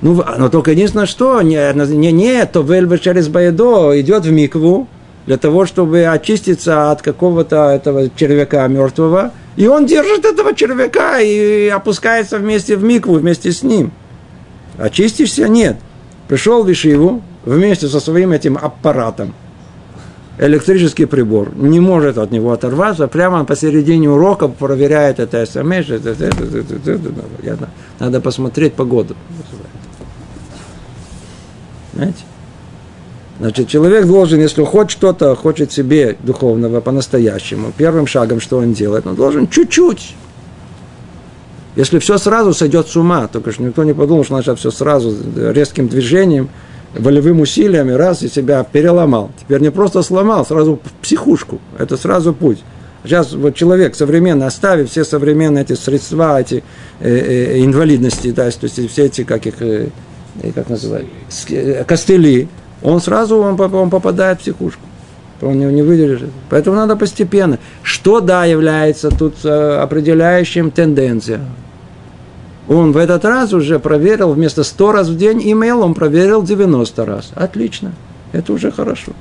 Ну, но только единственное, что, не, не, не то вельве через Баядо идет в микву для того, чтобы очиститься от какого-то этого червяка мертвого, и он держит этого червяка и опускается вместе в микву, вместе с ним. Очистишься? Нет. Пришел в Вишиву вместе со своим этим аппаратом. Электрический прибор не может от него оторваться, прямо посередине урока проверяет это смс. Надо посмотреть погоду. Знаете? Значит, человек должен, если хочет что-то, хочет себе духовного по-настоящему, первым шагом, что он делает, он должен чуть-чуть. Если все сразу сойдет с ума, только что никто не подумал, что начать все сразу резким движением, волевым усилиями, раз и себя переломал. Теперь не просто сломал, сразу в психушку. Это сразу путь. Сейчас вот человек современный, оставив все современные эти средства, эти э, э, инвалидности, да, то есть все эти, как их, э, как называют, костыли, он сразу он, он попадает в психушку. Он не, не выдержит. Поэтому надо постепенно. Что, да, является тут э, определяющим тенденцией. Он в этот раз уже проверил вместо 100 раз в день имейл, он проверил 90 раз. Отлично. Это уже хорошо.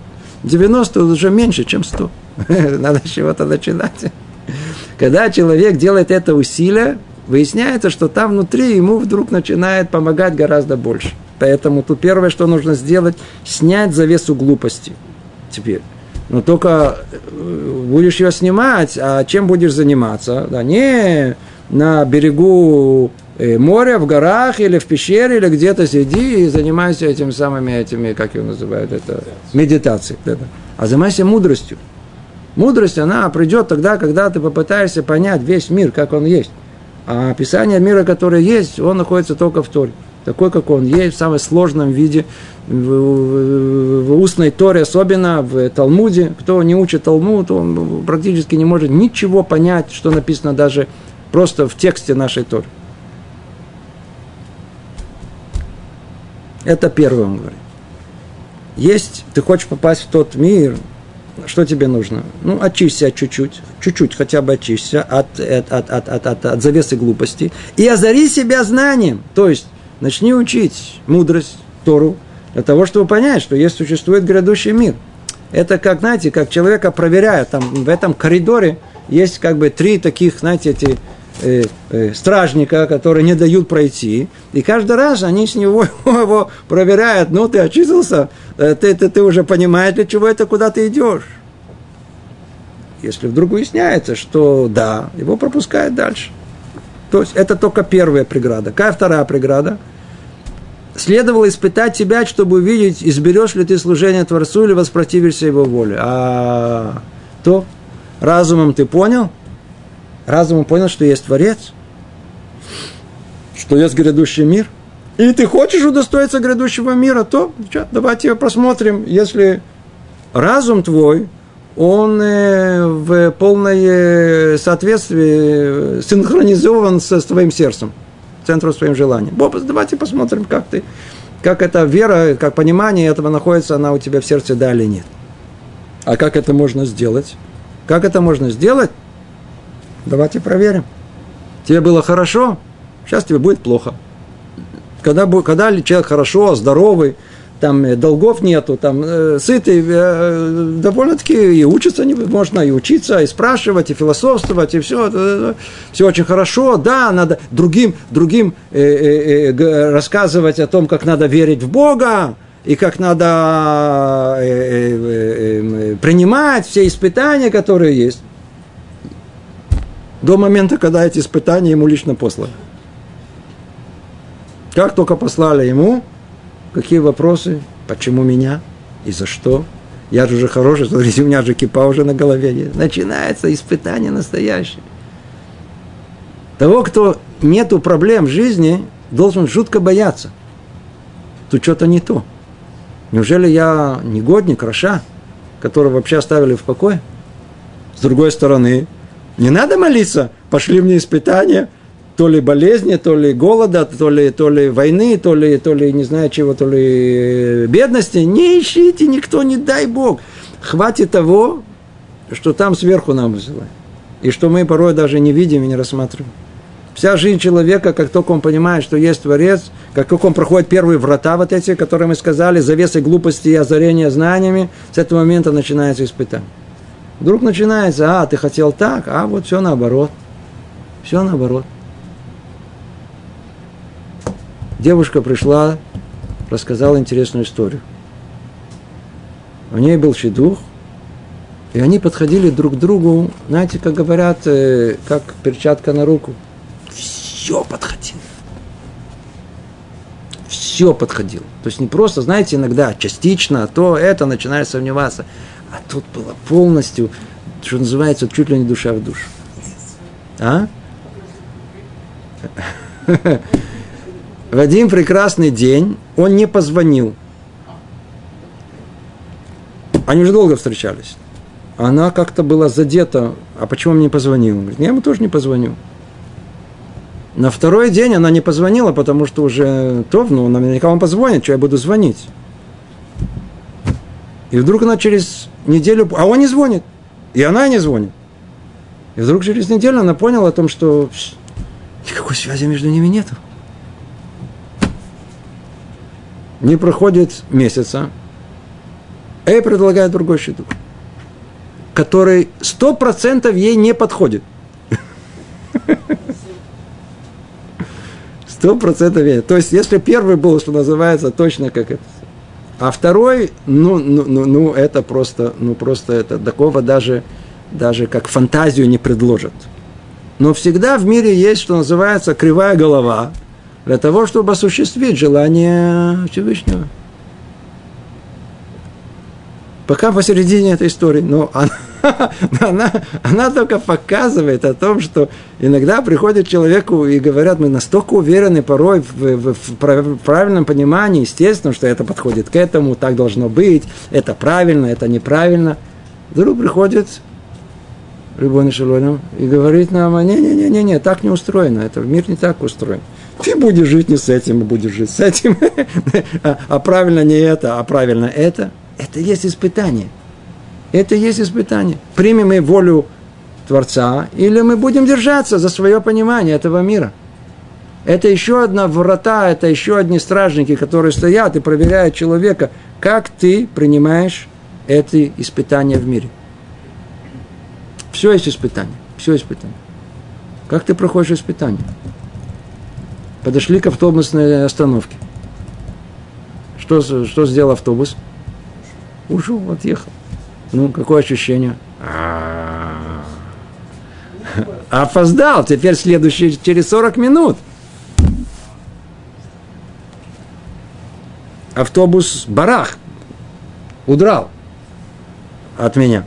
90 уже меньше, чем 100. *laughs* Надо с чего-то начинать. Когда человек делает это усилие, выясняется, что там внутри ему вдруг начинает помогать гораздо больше. Поэтому тут первое, что нужно сделать, снять завесу глупости. Теперь. Но только э, будешь ее снимать, а чем будешь заниматься? Да, не на берегу э, моря, в горах или в пещере, или где-то сиди и занимайся этими самыми, этими, как его называют, это медитацией. Да, да. А занимайся мудростью. Мудрость, она придет тогда, когда ты попытаешься понять весь мир, как он есть. А описание мира, которое есть, он находится только в Торе такой, как он есть, в самом сложном виде, в, в, в устной Торе, особенно в Талмуде. Кто не учит Талмуд, он практически не может ничего понять, что написано даже просто в тексте нашей Торы. Это первое, он говорит. Есть, ты хочешь попасть в тот мир, что тебе нужно? Ну, очисься чуть-чуть, чуть-чуть хотя бы очисься от, от, от, от, от, от, завесы глупости и озари себя знанием. То есть, начни учить мудрость, Тору, для того, чтобы понять, что есть существует грядущий мир. Это как, знаете, как человека проверяют, там в этом коридоре есть как бы три таких, знаете, эти э, э, стражника, которые не дают пройти, и каждый раз они с него *laughs* его проверяют, ну, ты очистился, э, ты, ты, ты уже понимаешь, для чего это, куда ты идешь. Если вдруг выясняется, что да, его пропускают дальше. То есть это только первая преграда. Какая вторая преграда? Следовало испытать тебя, чтобы увидеть, изберешь ли ты служение Творцу или воспротивишься его воле. А то разумом ты понял, разумом понял, что есть Творец, что есть грядущий мир, и ты хочешь удостоиться грядущего мира, то давайте посмотрим, если разум твой – он э, в полное соответствии синхронизован со твоим сердцем, центром своим желанием. Боб, давайте посмотрим, как ты, как эта вера, как понимание этого находится, она у тебя в сердце, да или нет. А как это можно сделать? Как это можно сделать? Давайте проверим. Тебе было хорошо, сейчас тебе будет плохо. Когда, когда человек хорошо, здоровый, там э, долгов нету, там э, сытый, э, довольно-таки и учиться не можно, и учиться, и спрашивать, и философствовать, и все, э, все очень хорошо, да, надо другим, другим э, э, э, рассказывать о том, как надо верить в Бога, и как надо э, э, э, принимать все испытания, которые есть, до момента, когда эти испытания ему лично посланы. Как только послали ему, Какие вопросы? Почему меня? И за что? Я же уже хороший, смотрите, у меня же кипа уже на голове. Начинается испытание настоящее. Того, кто нету проблем в жизни, должен жутко бояться. Тут что-то не то. Неужели я негодник, Раша, которого вообще оставили в покое? С другой стороны, не надо молиться, пошли мне испытания – то ли болезни, то ли голода, то ли, то ли войны, то ли, то ли не знаю чего, то ли бедности. Не ищите никто, не дай Бог. хватит того, что там сверху нам высылает. И что мы порой даже не видим и не рассматриваем. Вся жизнь человека, как только он понимает, что есть Творец, как только он проходит первые врата вот эти, которые мы сказали, завесы глупости и озарения знаниями, с этого момента начинается испытание. Вдруг начинается, а, ты хотел так, а вот все наоборот. Все наоборот. Девушка пришла, рассказала интересную историю. У ней был шедух, и они подходили друг к другу, знаете, как говорят, э, как перчатка на руку – все подходило. Все подходило. То есть не просто, знаете, иногда частично, а то это начинает сомневаться. А тут было полностью, что называется, чуть ли не душа в душу. А? В один прекрасный день он не позвонил. Они уже долго встречались. Она как-то была задета. А почему он не позвонил? Он говорит, я ему тоже не позвоню. На второй день она не позвонила, потому что уже то, ну, наверняка он позвонит, что я буду звонить. И вдруг она через неделю, а он не звонит, и она не звонит. И вдруг через неделю она поняла о том, что никакой связи между ними нет. Не проходит месяца, Эй предлагает другой счету, который сто процентов ей не подходит. *laughs* Сто процентов верю. То есть, если первый был, что называется, точно как это. А второй, ну, ну, ну, ну это просто, ну, просто это такого даже, даже как фантазию не предложат. Но всегда в мире есть, что называется, кривая голова для того, чтобы осуществить желание Всевышнего. Пока посередине этой истории, но она, она, она только показывает о том, что иногда приходит человеку и говорят, мы настолько уверены порой в, в, в правильном понимании, естественно, что это подходит к этому, так должно быть, это правильно, это неправильно. Вдруг приходит Рибон Шалоном и говорит нам, не-не-не, не, так не устроено, это мир не так устроен. Ты будешь жить не с этим, а будешь жить с этим. *laughs* а, а правильно не это, а правильно это. Это есть испытание – это и есть испытание. Примем мы волю Творца, или мы будем держаться за свое понимание этого мира. Это еще одна врата, это еще одни стражники, которые стоят и проверяют человека, как ты принимаешь эти испытания в мире. Все есть испытание. Все испытание. Как ты проходишь испытание? Подошли к автобусной остановке. Что, что сделал автобус? Ушел, отъехал. Ну, какое ощущение? *laughs* Опоздал, теперь следующий через 40 минут. Автобус барах, удрал от меня.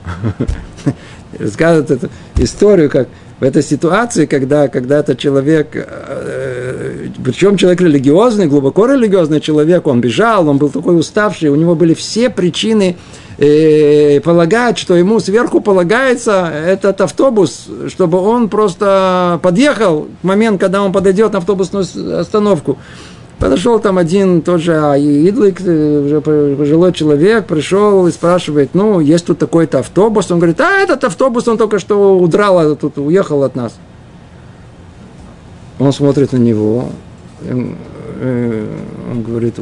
*laughs* Рассказывает эту историю, как в этой ситуации, когда, когда этот человек, э, причем человек религиозный, глубоко религиозный человек, он бежал, он был такой уставший, у него были все причины э, полагать, что ему сверху полагается этот автобус, чтобы он просто подъехал в момент, когда он подойдет на автобусную остановку. Подошел там один тоже Идлик, э, уже пожилой человек, пришел и спрашивает, ну, есть тут такой-то автобус. Он говорит, а этот автобус, он только что удрал, а тут уехал от нас. Он смотрит на него, Э, он говорит,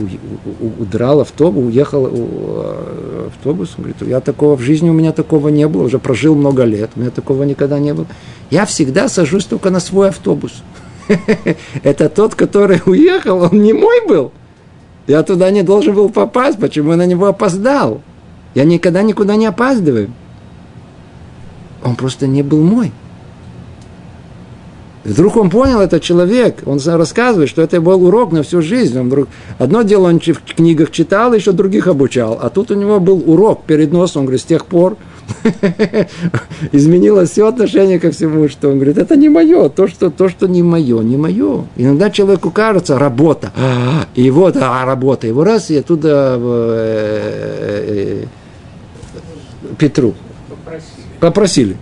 удрал автобус, уехал э, автобус. Он говорит, я такого в жизни у меня такого не было, уже прожил много лет, у меня такого никогда не было. Я всегда сажусь только на свой автобус. *laughs* Это тот, который уехал, он не мой был. Я туда не должен был попасть, почему я на него опоздал? Я никогда никуда не опаздываю. Он просто не был мой. Вдруг он понял, этот человек, он рассказывает, что это был урок на всю жизнь. Он вдруг, одно дело он в книгах читал, еще других обучал. А тут у него был урок перед носом, он говорит, с тех пор *laughs* изменилось все отношение ко всему, что он говорит, это не мое, то, что, то, что не мое, не мое. Иногда человеку кажется, работа, и вот, а, работа, его раз, и оттуда э, э, Петру попросили.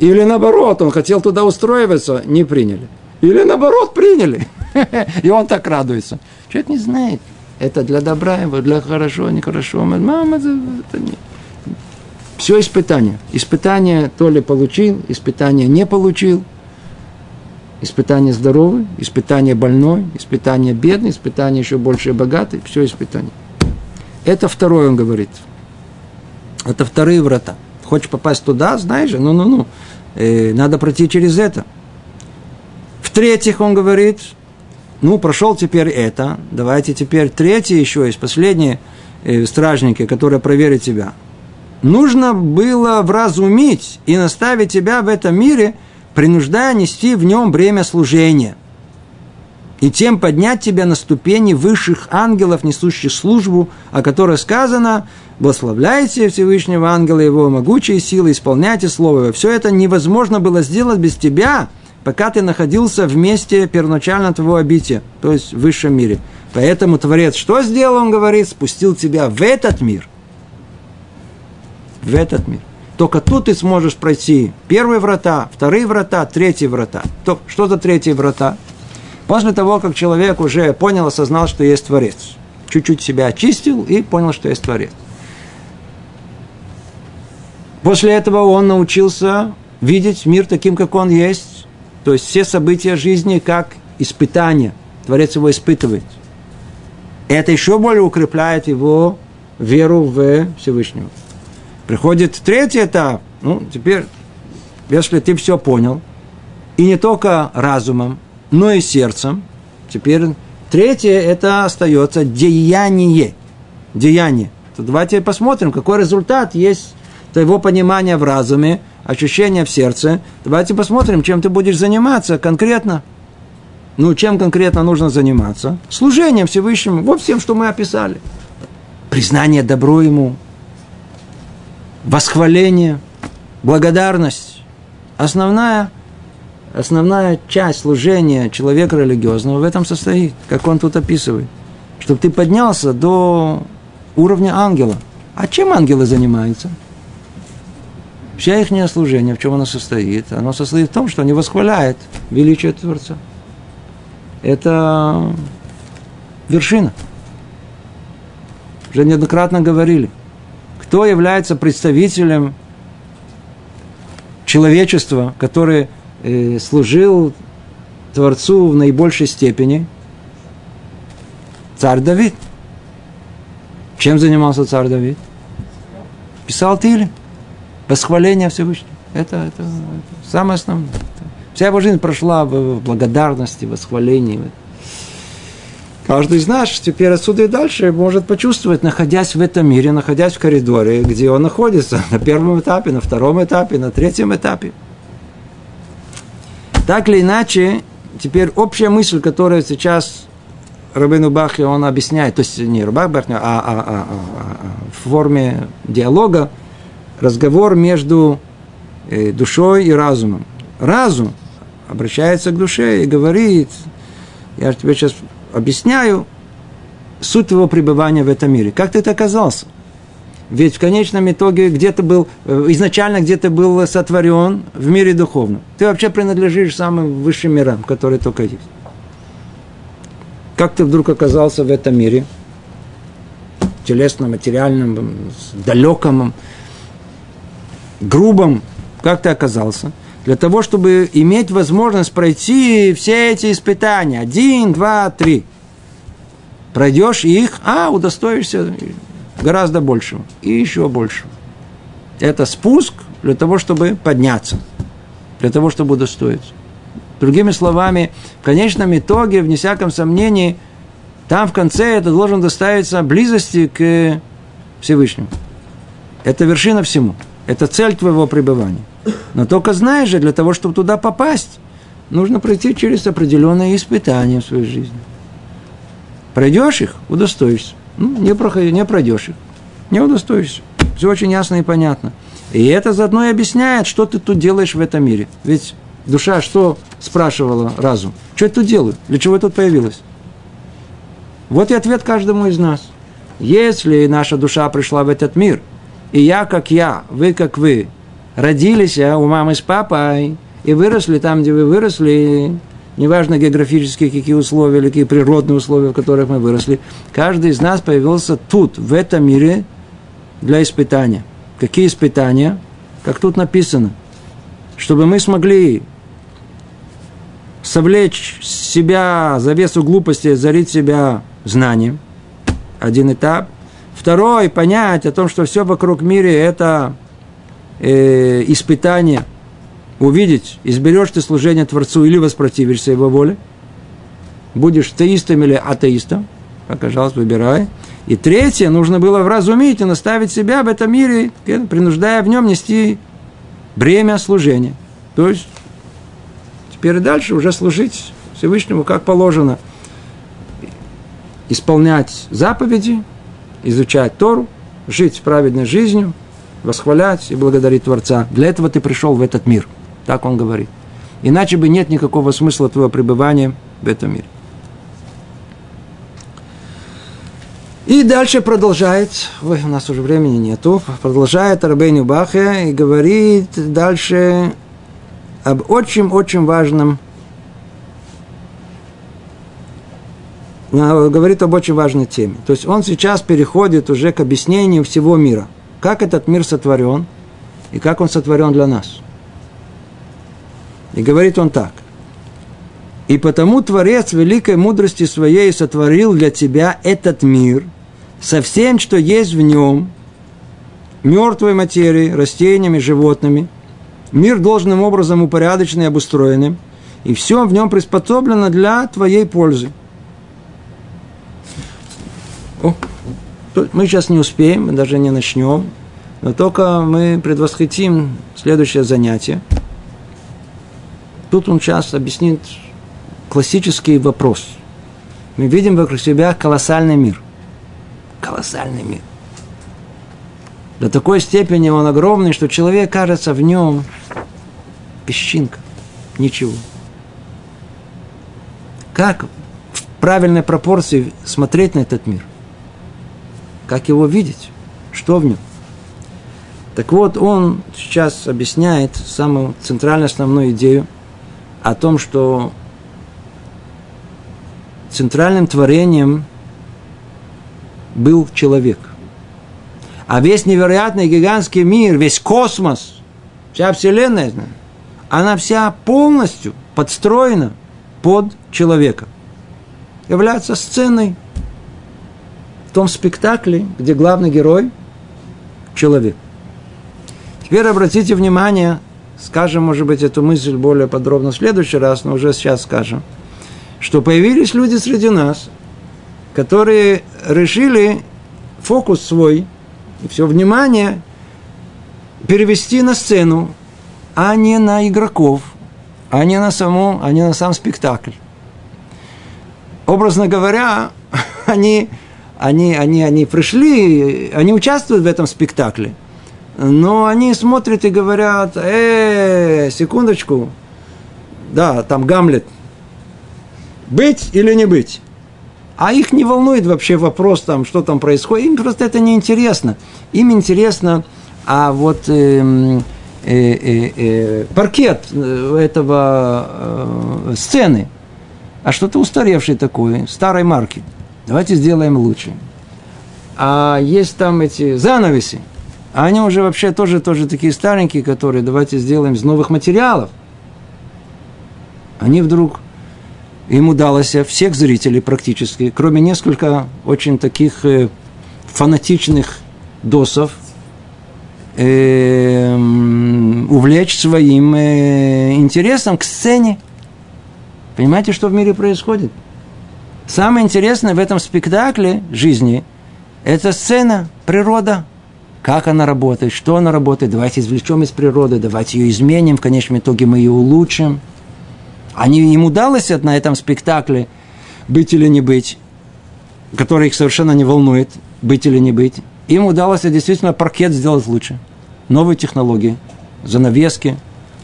Или наоборот, он хотел туда устроиваться, не приняли. Или наоборот, приняли. *laughs* И он так радуется. Человек не знает. Это для добра его, для хорошо, нехорошо. Мама, это не. Все испытание. Испытание то ли получил, испытание не получил. Испытание здоровый, испытание больной, испытание бедный, испытание еще больше богатый. Все испытание. Это второе, он говорит. Это вторые врата. Хочешь попасть туда, знаешь же, ну-ну-ну, э, надо пройти через это. В-третьих, он говорит, ну, прошел теперь это, давайте теперь третье еще есть, последние э, стражники, которые проверят тебя. Нужно было вразумить и наставить тебя в этом мире, принуждая нести в нем бремя служения. И тем поднять тебя на ступени высших ангелов, несущих службу, о которой сказано, благословляйте Всевышнего ангела его могучие силы, исполняйте слово. Все это невозможно было сделать без тебя – пока ты находился в месте первоначально твоего обития, то есть в высшем мире. Поэтому Творец что сделал, он говорит, спустил тебя в этот мир. В этот мир. Только тут ты сможешь пройти первые врата, вторые врата, третьи врата. То, что за третьи врата? После того, как человек уже понял, осознал, что есть Творец. Чуть-чуть себя очистил и понял, что есть Творец. После этого он научился видеть мир таким, как он есть, то есть все события жизни как испытание. Творец его испытывает. Это еще более укрепляет его веру в Всевышнего. Приходит третий этап. Ну, теперь, если ты все понял, и не только разумом, но и сердцем, теперь третье это остается деяние. Деяние. То давайте посмотрим, какой результат есть твоего понимания в разуме, ощущения в сердце. Давайте посмотрим, чем ты будешь заниматься конкретно. Ну, чем конкретно нужно заниматься? Служением Всевышнему, вот всем, что мы описали. Признание добро ему, восхваление, благодарность. Основная, основная часть служения человека религиозного в этом состоит, как он тут описывает. Чтобы ты поднялся до уровня ангела. А чем ангелы занимаются? Вся их служение, в чем оно состоит? Оно состоит в том, что они восхваляют величие Творца. Это вершина. Уже неоднократно говорили. Кто является представителем человечества, который э, служил Творцу в наибольшей степени? Царь Давид. Чем занимался царь Давид? Писал Тили восхваление Всевышнего. Это, это, это самое основное. Вся его жизнь прошла в благодарности, восхвалении. Каждый из нас теперь отсюда и дальше может почувствовать, находясь в этом мире, находясь в коридоре, где он находится, на первом этапе, на втором этапе, на третьем этапе. Так или иначе, теперь общая мысль, которая сейчас Рабину Бахи он объясняет, то есть не Рабах Бахи, а, а, а, а, а в форме диалога – разговор между э, душой и разумом. Разум обращается к душе и говорит, я тебе сейчас объясняю суть твоего пребывания в этом мире. Как ты это оказался? Ведь в конечном итоге где-то был, э, изначально где-то был сотворен в мире духовном. Ты вообще принадлежишь самым высшим мирам, которые только есть. Как ты вдруг оказался в этом мире? Телесном, материальном, далеком, грубом, как ты оказался, для того, чтобы иметь возможность пройти все эти испытания. Один, два, три. Пройдешь их, а удостоишься гораздо большего. И еще большего. Это спуск для того, чтобы подняться. Для того, чтобы удостоиться. Другими словами, в конечном итоге, вне всяком сомнении, там в конце это должен доставиться близости к Всевышнему. Это вершина всему. Это цель твоего пребывания. Но только знаешь же, для того, чтобы туда попасть, нужно пройти через определенные испытания в своей жизни. Пройдешь их, удостоишься. Ну, не, проходи, не пройдешь их, не удостоишься. Все очень ясно и понятно. И это заодно и объясняет, что ты тут делаешь в этом мире. Ведь душа что спрашивала разум? Что я тут делаю? Для чего я тут появилась? Вот и ответ каждому из нас. Если наша душа пришла в этот мир – и я как я, вы как вы, родились а, у мамы с папой и выросли там, где вы выросли, неважно географические какие условия или какие природные условия, в которых мы выросли, каждый из нас появился тут, в этом мире, для испытания. Какие испытания? Как тут написано. Чтобы мы смогли совлечь себя завесу глупости, зарить себя знанием. Один этап. Второй, понять о том, что все вокруг мира это э, испытание. Увидеть, изберешь ты служение Творцу или воспротивишься его воле. Будешь теистом или атеистом. Пожалуйста, выбирай. И третье, нужно было вразумить и наставить себя в этом мире, принуждая в нем нести бремя служения. То есть, теперь и дальше уже служить Всевышнему как положено. Исполнять заповеди, изучать Тору, жить праведной жизнью, восхвалять и благодарить Творца. Для этого ты пришел в этот мир. Так он говорит. Иначе бы нет никакого смысла твоего пребывания в этом мире. И дальше продолжает, ой, у нас уже времени нету, продолжает Арбейну Бахе и говорит дальше об очень-очень важном, говорит об очень важной теме. То есть он сейчас переходит уже к объяснению всего мира. Как этот мир сотворен и как он сотворен для нас. И говорит он так. И потому Творец великой мудрости своей сотворил для тебя этот мир со всем, что есть в нем, мертвой материей, растениями, животными. Мир должным образом упорядочен и обустроенным, и все в нем приспособлено для твоей пользы. О, мы сейчас не успеем, мы даже не начнем, но только мы предвосхитим следующее занятие. Тут он сейчас объяснит классический вопрос. Мы видим вокруг себя колоссальный мир. Колоссальный мир. До такой степени он огромный, что человек кажется в нем песчинка. Ничего. Как в правильной пропорции смотреть на этот мир? Как его видеть? Что в нем? Так вот, он сейчас объясняет самую центральную основную идею о том, что центральным творением был человек. А весь невероятный гигантский мир, весь космос, вся Вселенная, она вся полностью подстроена под человека. Является сценой том спектакле, где главный герой – человек. Теперь обратите внимание, скажем, может быть, эту мысль более подробно в следующий раз, но уже сейчас скажем – что появились люди среди нас, которые решили фокус свой и все внимание перевести на сцену, а не на игроков, а не на, саму, а не на сам спектакль. Образно говоря, *laughs* они, они, они, они пришли, они участвуют в этом спектакле, но они смотрят и говорят, э, секундочку, да, там Гамлет, быть или не быть. А их не волнует вообще вопрос, там, что там происходит. Им просто это не интересно. Им интересно, а вот э, э, э, э, паркет э, этого э, сцены, а что-то устаревший такой, старой марки. Давайте сделаем лучше. А есть там эти занавеси, а они уже вообще тоже, тоже такие старенькие, которые давайте сделаем из новых материалов. Они вдруг им удалось всех зрителей практически, кроме несколько очень таких э, фанатичных досов, э, увлечь своим э, интересом к сцене. Понимаете, что в мире происходит? Самое интересное в этом спектакле жизни – это сцена, природа. Как она работает, что она работает. Давайте извлечем из природы, давайте ее изменим, в конечном итоге мы ее улучшим – они, им удалось на этом спектакле быть или не быть, который их совершенно не волнует, быть или не быть. Им удалось действительно паркет сделать лучше. Новые технологии, занавески,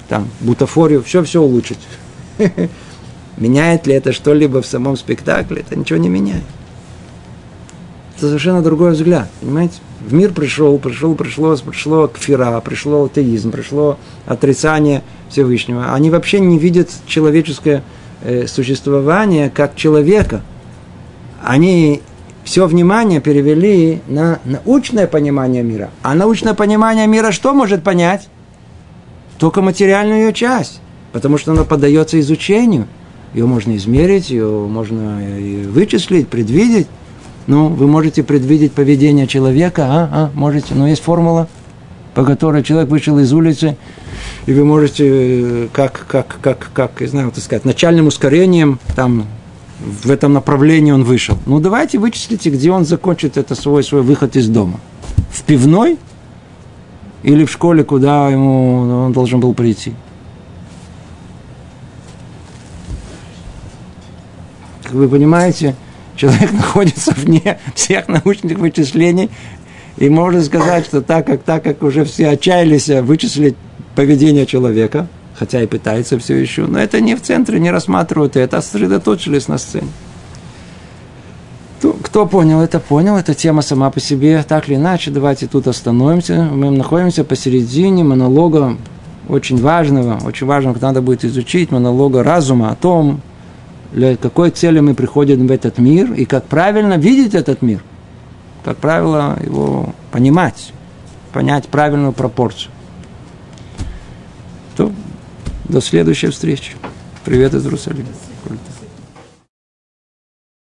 там, бутафорию, все-все улучшить. *laughs* Меняет ли это что-либо в самом спектакле? Это ничего не меняет. Это совершенно другой взгляд, понимаете? В мир пришел, пришел, пришло, пришло кфира, пришло атеизм, пришло отрицание Всевышнего. Они вообще не видят человеческое э, существование как человека. Они все внимание перевели на научное понимание мира. А научное понимание мира что может понять? Только материальную ее часть. Потому что она поддается изучению. Ее можно измерить, ее можно вычислить, предвидеть. Ну, вы можете предвидеть поведение человека, а, а, можете. Но есть формула, по которой человек вышел из улицы, и вы можете, э, как, как, как, как, я знаю, так сказать, начальным ускорением, там, в этом направлении он вышел. Ну, давайте вычислите, где он закончит это свой, свой выход из дома. В пивной или в школе, куда ему он должен был прийти. Как вы понимаете, человек *laughs* находится вне всех научных вычислений, и можно сказать, что так как, так как уже все отчаялись вычислить поведение человека, хотя и пытаются все еще, но это не в центре, не рассматривают это, сосредоточились на сцене. Кто понял, это понял, эта тема сама по себе, так или иначе, давайте тут остановимся. Мы находимся посередине монолога очень важного, очень важного, надо будет изучить, монолога разума о том, для какой цели мы приходим в этот мир и как правильно видеть этот мир. Как правило, его понимать, понять правильную пропорцию. То до следующей встречи. Привет из Иерусалима.